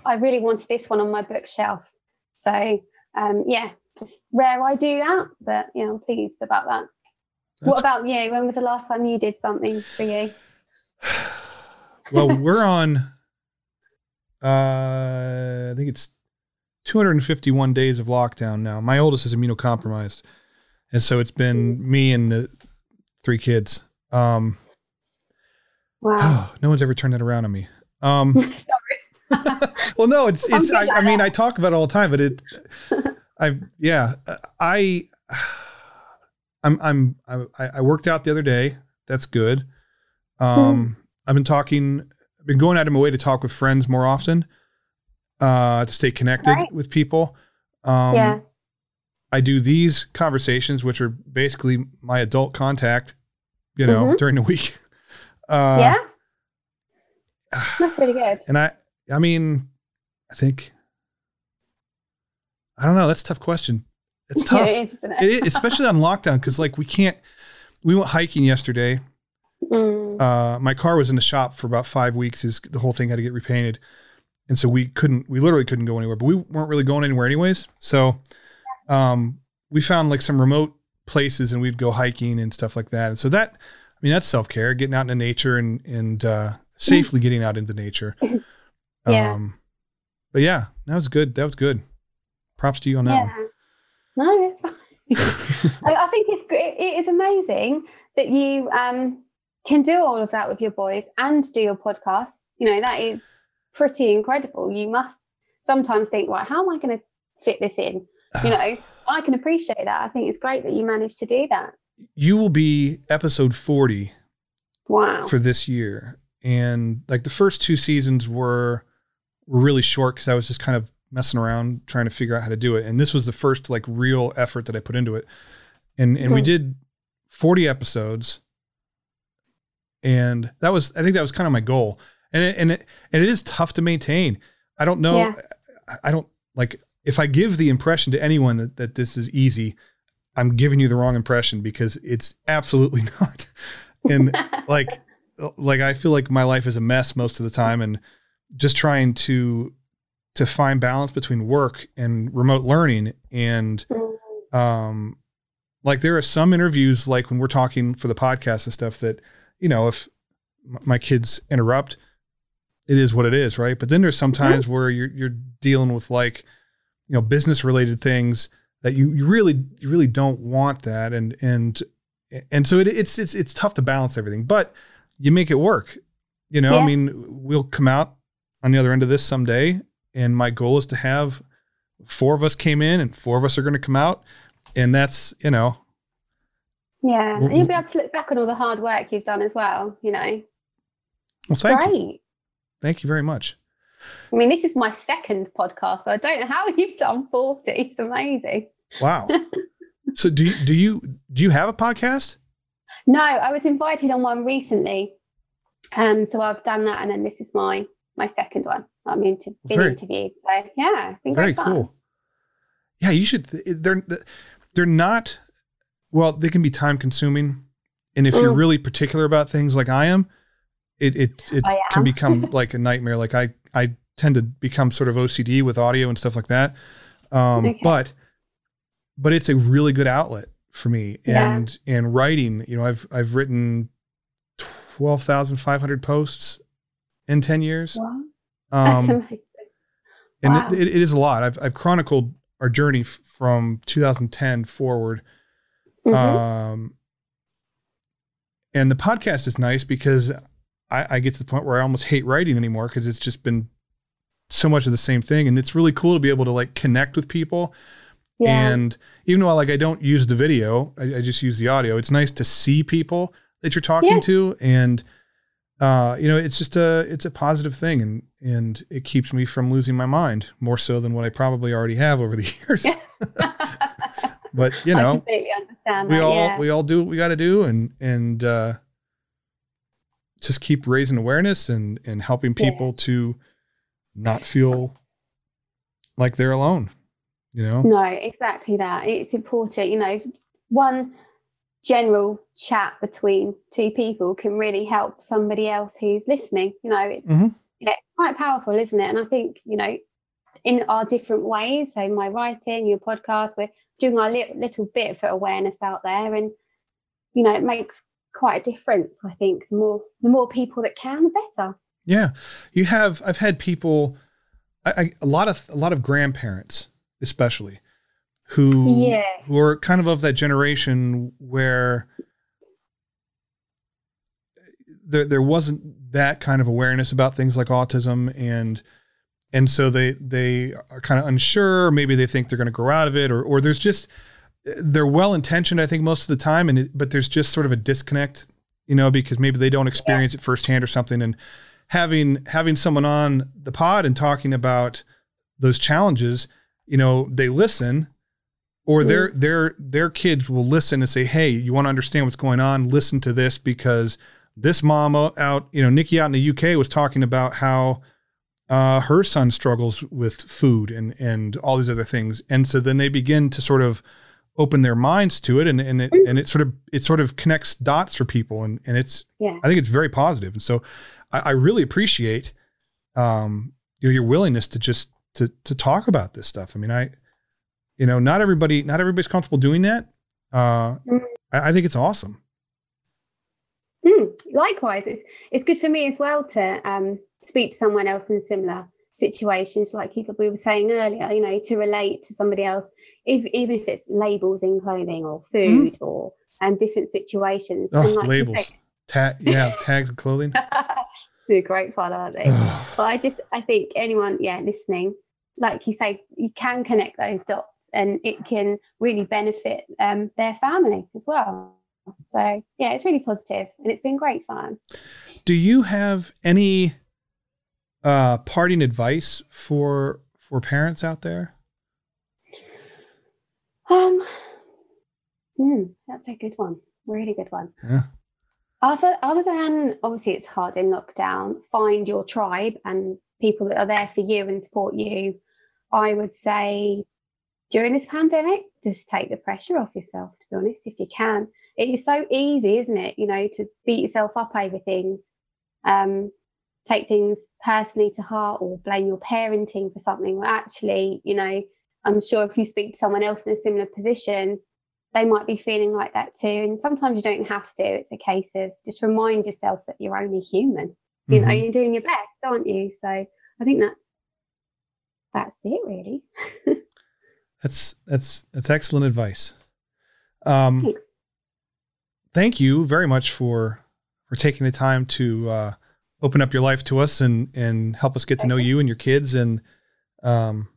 I really wanted this one on my bookshelf. So um, yeah, it's rare I do that, but yeah, I'm pleased about that. what about you? When was the last time you did something for you? well, we're on uh I think it's 251 days of lockdown now. My oldest is immunocompromised. And so it's been me and the three kids. Um Wow. no one's ever turned that around on me. Um well no, it's it's I, I mean. I talk about it all the time, but it I yeah, I I'm I'm I, I worked out the other day. That's good. Um I've been talking I've been going out of my way to talk with friends more often. Uh to stay connected Right. with people. Um yeah. I do these conversations which are basically my adult contact, you know, Mhm. during the week. Uh yeah. That's really good. and I, I mean, I think, I don't know. That's a tough question. It's tough. Yeah, it is, isn't it is, especially on lockdown, because like we can't. We went hiking yesterday. Mm. Uh, my car was in the shop for about five weeks. Is the whole thing had to get repainted, and so we couldn't. We literally couldn't go anywhere. But we weren't really going anywhere anyways. So, um, we found like some remote places, and we'd go hiking and stuff like that. And so that, I mean, that's self care, getting out into nature and and uh, safely getting out into nature. Yeah. Um, but yeah, that was good. That was good. Props to you on that yeah. No. I, I think it's it, it is amazing that you um, can do all of that with your boys and do your podcast. You know that is pretty incredible. You must sometimes think, right, how am I going to fit this in? You know, I can appreciate that. I think it's great that you managed to do that. You will be episode 40 Wow. for this year. And like the first two seasons were were really short because I was just kind of messing around trying to figure out how to do it. And this was the first like real effort that I put into it. And and we Mhm. did 40 episodes. And that was I think that was kind of my goal. And it, and it and it is tough to maintain. I don't know Yeah. I- don't like if I give the impression to anyone that, that this is easy, I'm giving you the wrong impression because it's absolutely not. And like like I feel like my life is a mess most of the time and just trying to to find balance between work and remote learning and Mm, um like there are some interviews like when we're talking for the podcast and stuff that you know if my kids interrupt it is what it is right? But then there's mm-hmm. some times where you're you're dealing with like you know business related things that you you really you really don't want that. And and and so it, it's it's it's tough to balance everything but you make it work. You know i mean we'll come out on the other end of this someday and my goal is to have four of us came in and four of us are going to come out and that's you know yeah. Well, And you'll be able to look back on all the hard work you've done as well. You know, well thank you great. thank you very much I mean, this is my second podcast, so I don't know how you've done 40. It's amazing. wow so do you do you do you have a podcast No, I was invited on one recently. Um, so I've done that, and then this is my my second one. I'm into been Very- interviewed. So yeah, very cool yeah you should they're they're not well they can be time consuming and if you're Mm. really particular about things like i am it it, it can become like a nightmare like i i tend to become sort of ocd with audio and stuff like that um Okay. but but it's a really good outlet for me Yeah. and and writing you know i've i've written 12,500 posts in 10 years Wow, that's um amazing. and Wow. it, it is a lot. I've I've chronicled our journey from 2010 forward, Mhm. Um, and the podcast is nice because I, I get to the point where I almost hate writing anymore because it's just been so much of the same thing. And it's really cool to be able to like connect with people. yeah. And even though like I don't use the video, I, I just use the audio. It's nice to see people that you're talking Yeah. to, and uh, you know, it's just a it's a positive thing, and and it keeps me from losing my mind more so than what I probably already have over the years. but you I know, completely understand we that. all yeah. we all do what we got to do, and and uh, just keep raising awareness and and helping Yeah. people to not feel like they're alone. You know. No, exactly that. It's important, you know, one general chat between two people can really help somebody else who's listening. You know, it's Mhm. yeah, it's quite powerful, isn't it? And I think, you know, in our different ways, so my writing, your podcast, we're doing our li- little bit for awareness out there and you know, it makes quite a difference, I think. The more the more people that can, the better. Yeah, you have. I've had people, I, I, a lot of a lot of grandparents, especially, who Yeah. who are kind of of that generation where there there wasn't that kind of awareness about things like autism and and so they they are kind of unsure maybe they think they're going to grow out of it or or there's just they're well intentioned i think most of the time and it, but there's just sort of a disconnect you know because maybe they don't experience it firsthand or something. And having having someone on the pod and talking about those challenges you know they listen or mm-hmm. their their their kids will listen and say hey you want to understand what's going on? Listen to this because this mom out you know nikki out in the uk was talking about how uh, her son struggles with food and and all these other things. And so then they begin to sort of open their minds to it and and it and it sort of it sort of connects dots for people and and it's Yeah. I think it's very positive. And so I, I really appreciate um your your willingness to just to to talk about this stuff. I mean I you know not everybody not everybody's comfortable doing that. Uh Mm. I, I think it's awesome. Mm, likewise, it's it's good for me as well to um, speak to someone else in similar situations, like we were saying earlier. You know, to relate to somebody else, if even if it's labels in clothing or food or um, different situations. oh like labels say- Ta- yeah tags and clothing they're great fun, aren't they? but I just I think anyone, yeah, listening, like you say, you can connect those dots, and it can really benefit um, their family as well. So yeah, it's really positive, and it's been great fun. Do you have any uh parting advice for for parents out there? Um, hmm, that's a good one. Really good one. Yeah. Other, other than obviously it's hard in lockdown, find your tribe and people that are there for you and support you. I would say during this pandemic, just take the pressure off yourself, to be honest, if you can. It is so easy, isn't it? You know, to beat yourself up over things, um, take things personally to heart or blame your parenting for something. Well, actually, you know, I'm sure if you speak to someone else in a similar position, they might be feeling like that too. And sometimes you don't have to. It's a case of just remind yourself that you're only human. You know, Mhm. you're doing your best, aren't you? So I think that's that's it really. That's that's that's excellent advice. Um Thanks. thank you very much for for taking the time to uh, open up your life to us and and help us get to know you and your kids and um,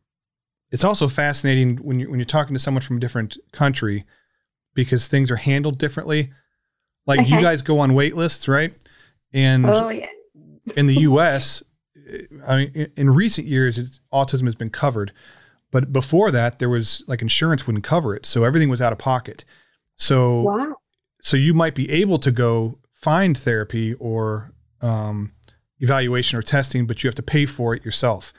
it's also fascinating when you when you're talking to someone from a different country because things are handled differently. Like you guys go on wait lists, right? And Oh yeah. in the U.S., I mean, in- in recent years, it's, autism has been covered, but before that, there was like insurance wouldn't cover it, so everything was out of pocket. So, Wow. so you might be able to go find therapy or um, evaluation or testing, but you have to pay for it yourself,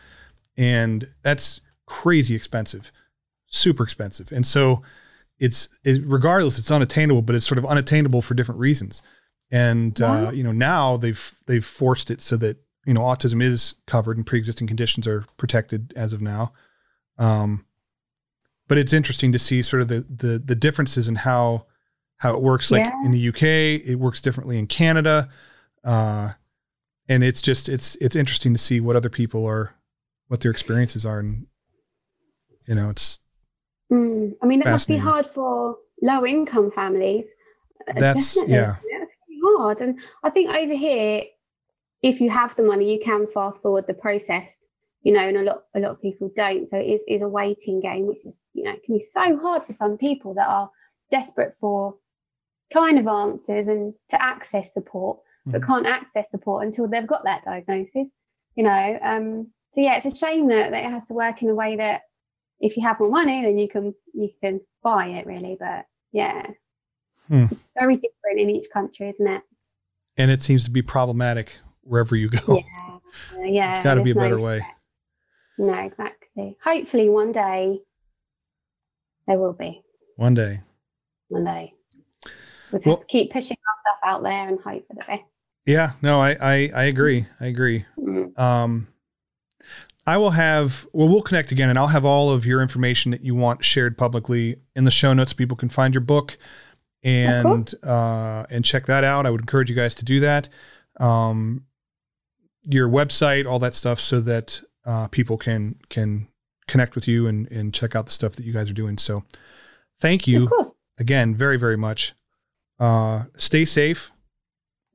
and that's crazy expensive, super expensive. And so, it's it, regardless, it's unattainable, but it's sort of unattainable for different reasons. And uh, you know now they've they've forced it so that you know autism is covered and pre-existing conditions are protected as of now. Um, but it's interesting to see sort of the the the differences in how how it works. Like Yeah. in the UK, it works differently in Canada, uh, and it's just it's it's interesting to see what other people are, what their experiences are, and you know it's Mm. I mean, it must be hard for low income families. uh, That's- definitely, yeah. That's really hard. And I think over here, if you have the money, you can fast forward the process. You know, and a lot a lot of people don't. So it is, is a waiting game, which is you know can be so hard for some people that are desperate for kind of answers and to access support, but Mhm. can't access support until they've got that diagnosis. You know, um, so yeah, it's a shame that, that it has to work in a way that if you have more money, then you can you can buy it really. But yeah, Hmm. it's very different in each country, isn't it? And it seems to be problematic wherever you go. Yeah, uh, yeah. It's got to be a better no- way. No, exactly. Hopefully, one day there will be. One day. One day. We just Well- have to keep pushing our stuff out there and hope for the best. Yeah, no, I, I, I agree. I agree. Mm. Um, I will have, well, we'll connect again and I'll have all of your information that you want shared publicly in the show notes. People can find your book and, uh, and check that out. I would encourage you guys to do that. Um, your website, all that stuff so that, uh, people can, can connect with you and, and check out the stuff that you guys are doing. So thank you again, very, very much. Uh, stay safe.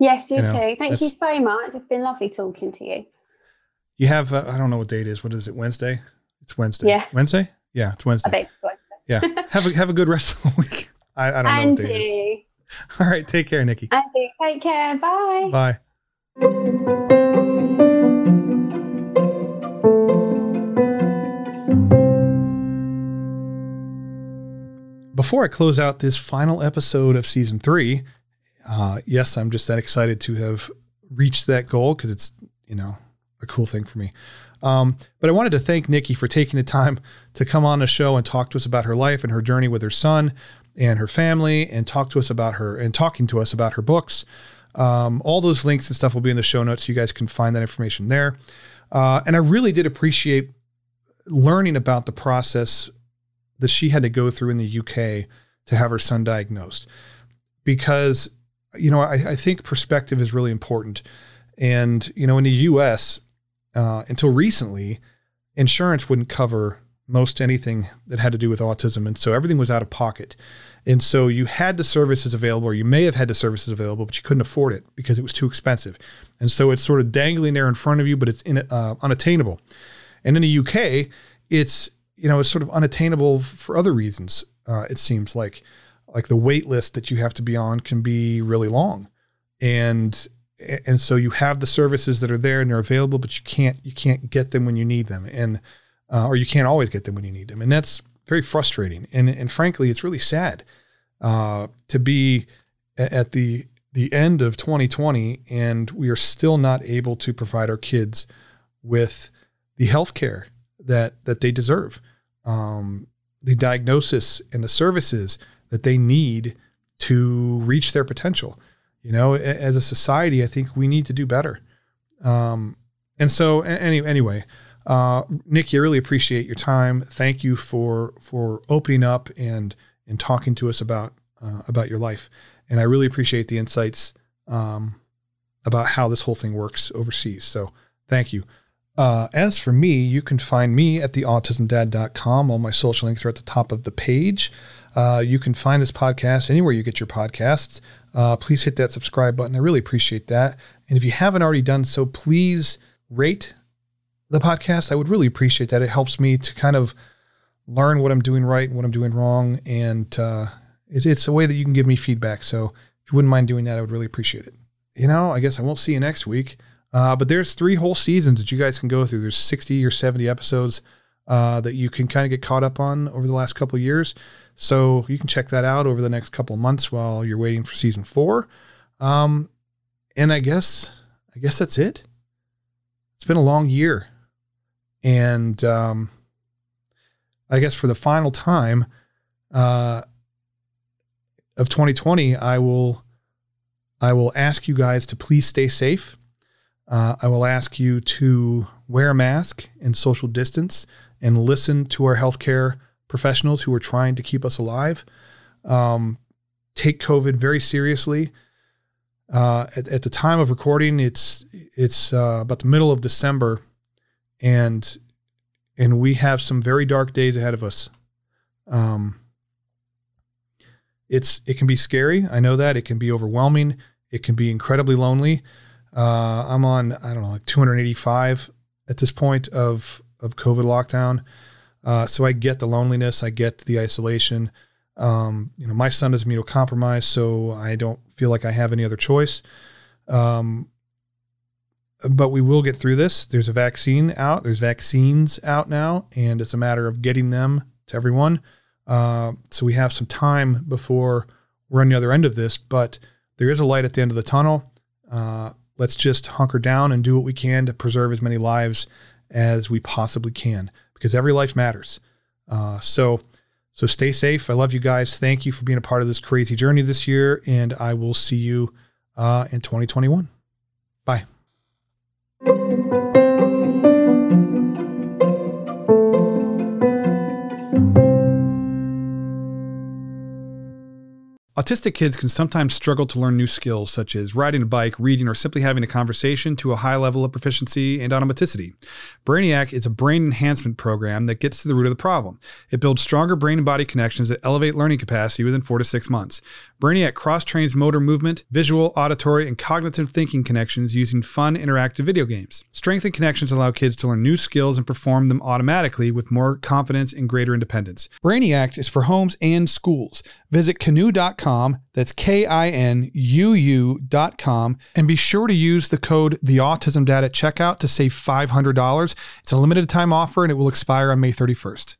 Yes, you, You know, too. Thank you so much. It's been lovely talking to you. You have, uh, I don't know what date it is. What is it? Wednesday? It's Wednesday. Yeah. Wednesday? Yeah, it's I Wednesday. Yeah. have a have a good rest of the week. I, I don't know And what day it is. All right. Take care, Nikki. And you. Take care. Bye. Bye. Before I close out this final episode of season three, uh, yes, I'm just that excited to have reached that goal because it's, you know, a cool thing for me. Um, but I wanted to thank Nikki for taking the time to come on the show and talk to us about her life and her journey with her son and her family and talk to us about her and talking to us about her books. Um, all those links and stuff will be in the show notes. So you guys can find that information there. Uh, and I really did appreciate learning about the process that she had to go through in the UK to have her son diagnosed. Because, you know, I, I think perspective is really important. And, you know, in the US, uh, until recently, insurance wouldn't cover most anything that had to do with autism. And so everything was out of pocket. And so you had the services available, or you may have had the services available, but you couldn't afford it because it was too expensive. And so it's sort of dangling there in front of you, but it's in, uh, unattainable. And in the UK, it's you know it's sort of unattainable for other reasons. Uh, it seems like like the wait list that you have to be on can be really long, and and so you have the services that are there and they're available, but you can't you can't get them when you need them, and uh, or you can't always get them when you need them, and that's very frustrating. And and frankly, it's really sad uh, to be at the the end of 2020 and we are still not able to provide our kids with the health care that that they deserve, um, the diagnosis and the services that they need to reach their potential. You know, as a society, I think we need to do better. Um, and so, any, anyway, uh, Nikki, I really appreciate your time. Thank you for for opening up and and talking to us about uh, about your life. And I really appreciate the insights um, about how this whole thing works overseas. So, thank you. Uh, as for me, you can find me at theautismdad.com. All my social links are at the top of the page. Uh, you can find this podcast anywhere you get your podcasts. Uh, please hit that subscribe button. I really appreciate that. And if you haven't already done so, please rate the podcast. I would really appreciate that. It helps me to kind of learn what I'm doing right and what I'm doing wrong. And uh, it, it's a way that you can give me feedback. So if you wouldn't mind doing that, I would really appreciate it. You know, I guess I won't see you next week. Uh, but there's three whole seasons that you guys can go through. There's 60 or 70 episodes uh, that you can kind of get caught up on over the last couple of years. So you can check that out over the next couple months while you're waiting for season four. Um, and I guess, I guess that's it. It's been a long year, and um, I guess for the final time uh, of 2020, I will, I will ask you guys to please stay safe. Uh, I will ask you to wear a mask and social distance and listen to our healthcare professionals who are trying to keep us alive. Um, take COVID very seriously. Uh, at, at, the time of recording, it's it's uh, about the middle of December, and and we have some very dark days ahead of us. Um, it's it can be scary. I know that it can be overwhelming. It can be incredibly lonely. Uh, I'm on I don't know like 285 at this point of of COVID lockdown. Uh, so I get the loneliness. I get the isolation. Um, you know, my son is immunocompromised, so I don't feel like I have any other choice. Um, but we will get through this. There's a vaccine out. There's vaccines out now, and it's a matter of getting them to everyone. Uh, so we have some time before we're on the other end of this, but there is a light at the end of the tunnel. Uh, let's just hunker down and do what we can to preserve as many lives as we possibly can, because every life matters. Uh, so, so stay safe. I love you guys. Thank you for being a part of this crazy journey this year, and I will see you uh, in 2021. Bye. Autistic kids can sometimes struggle to learn new skills such as riding a bike, reading, or simply having a conversation to a high level of proficiency and automaticity. Brainiac is a brain enhancement program that gets to the root of the problem. It builds stronger brain and body connections that elevate learning capacity within four to six months. Brainiac cross trains motor movement, visual, auditory, and cognitive thinking connections using fun, interactive video games. Strengthened connections allow kids to learn new skills and perform them automatically with more confidence and greater independence. Brainiac is for homes and schools. Visit kinuu.com, that's K I N U U.com, and be sure to use the code The Autism Dad at checkout to save $500. It's a limited time offer and it will expire on May 31st.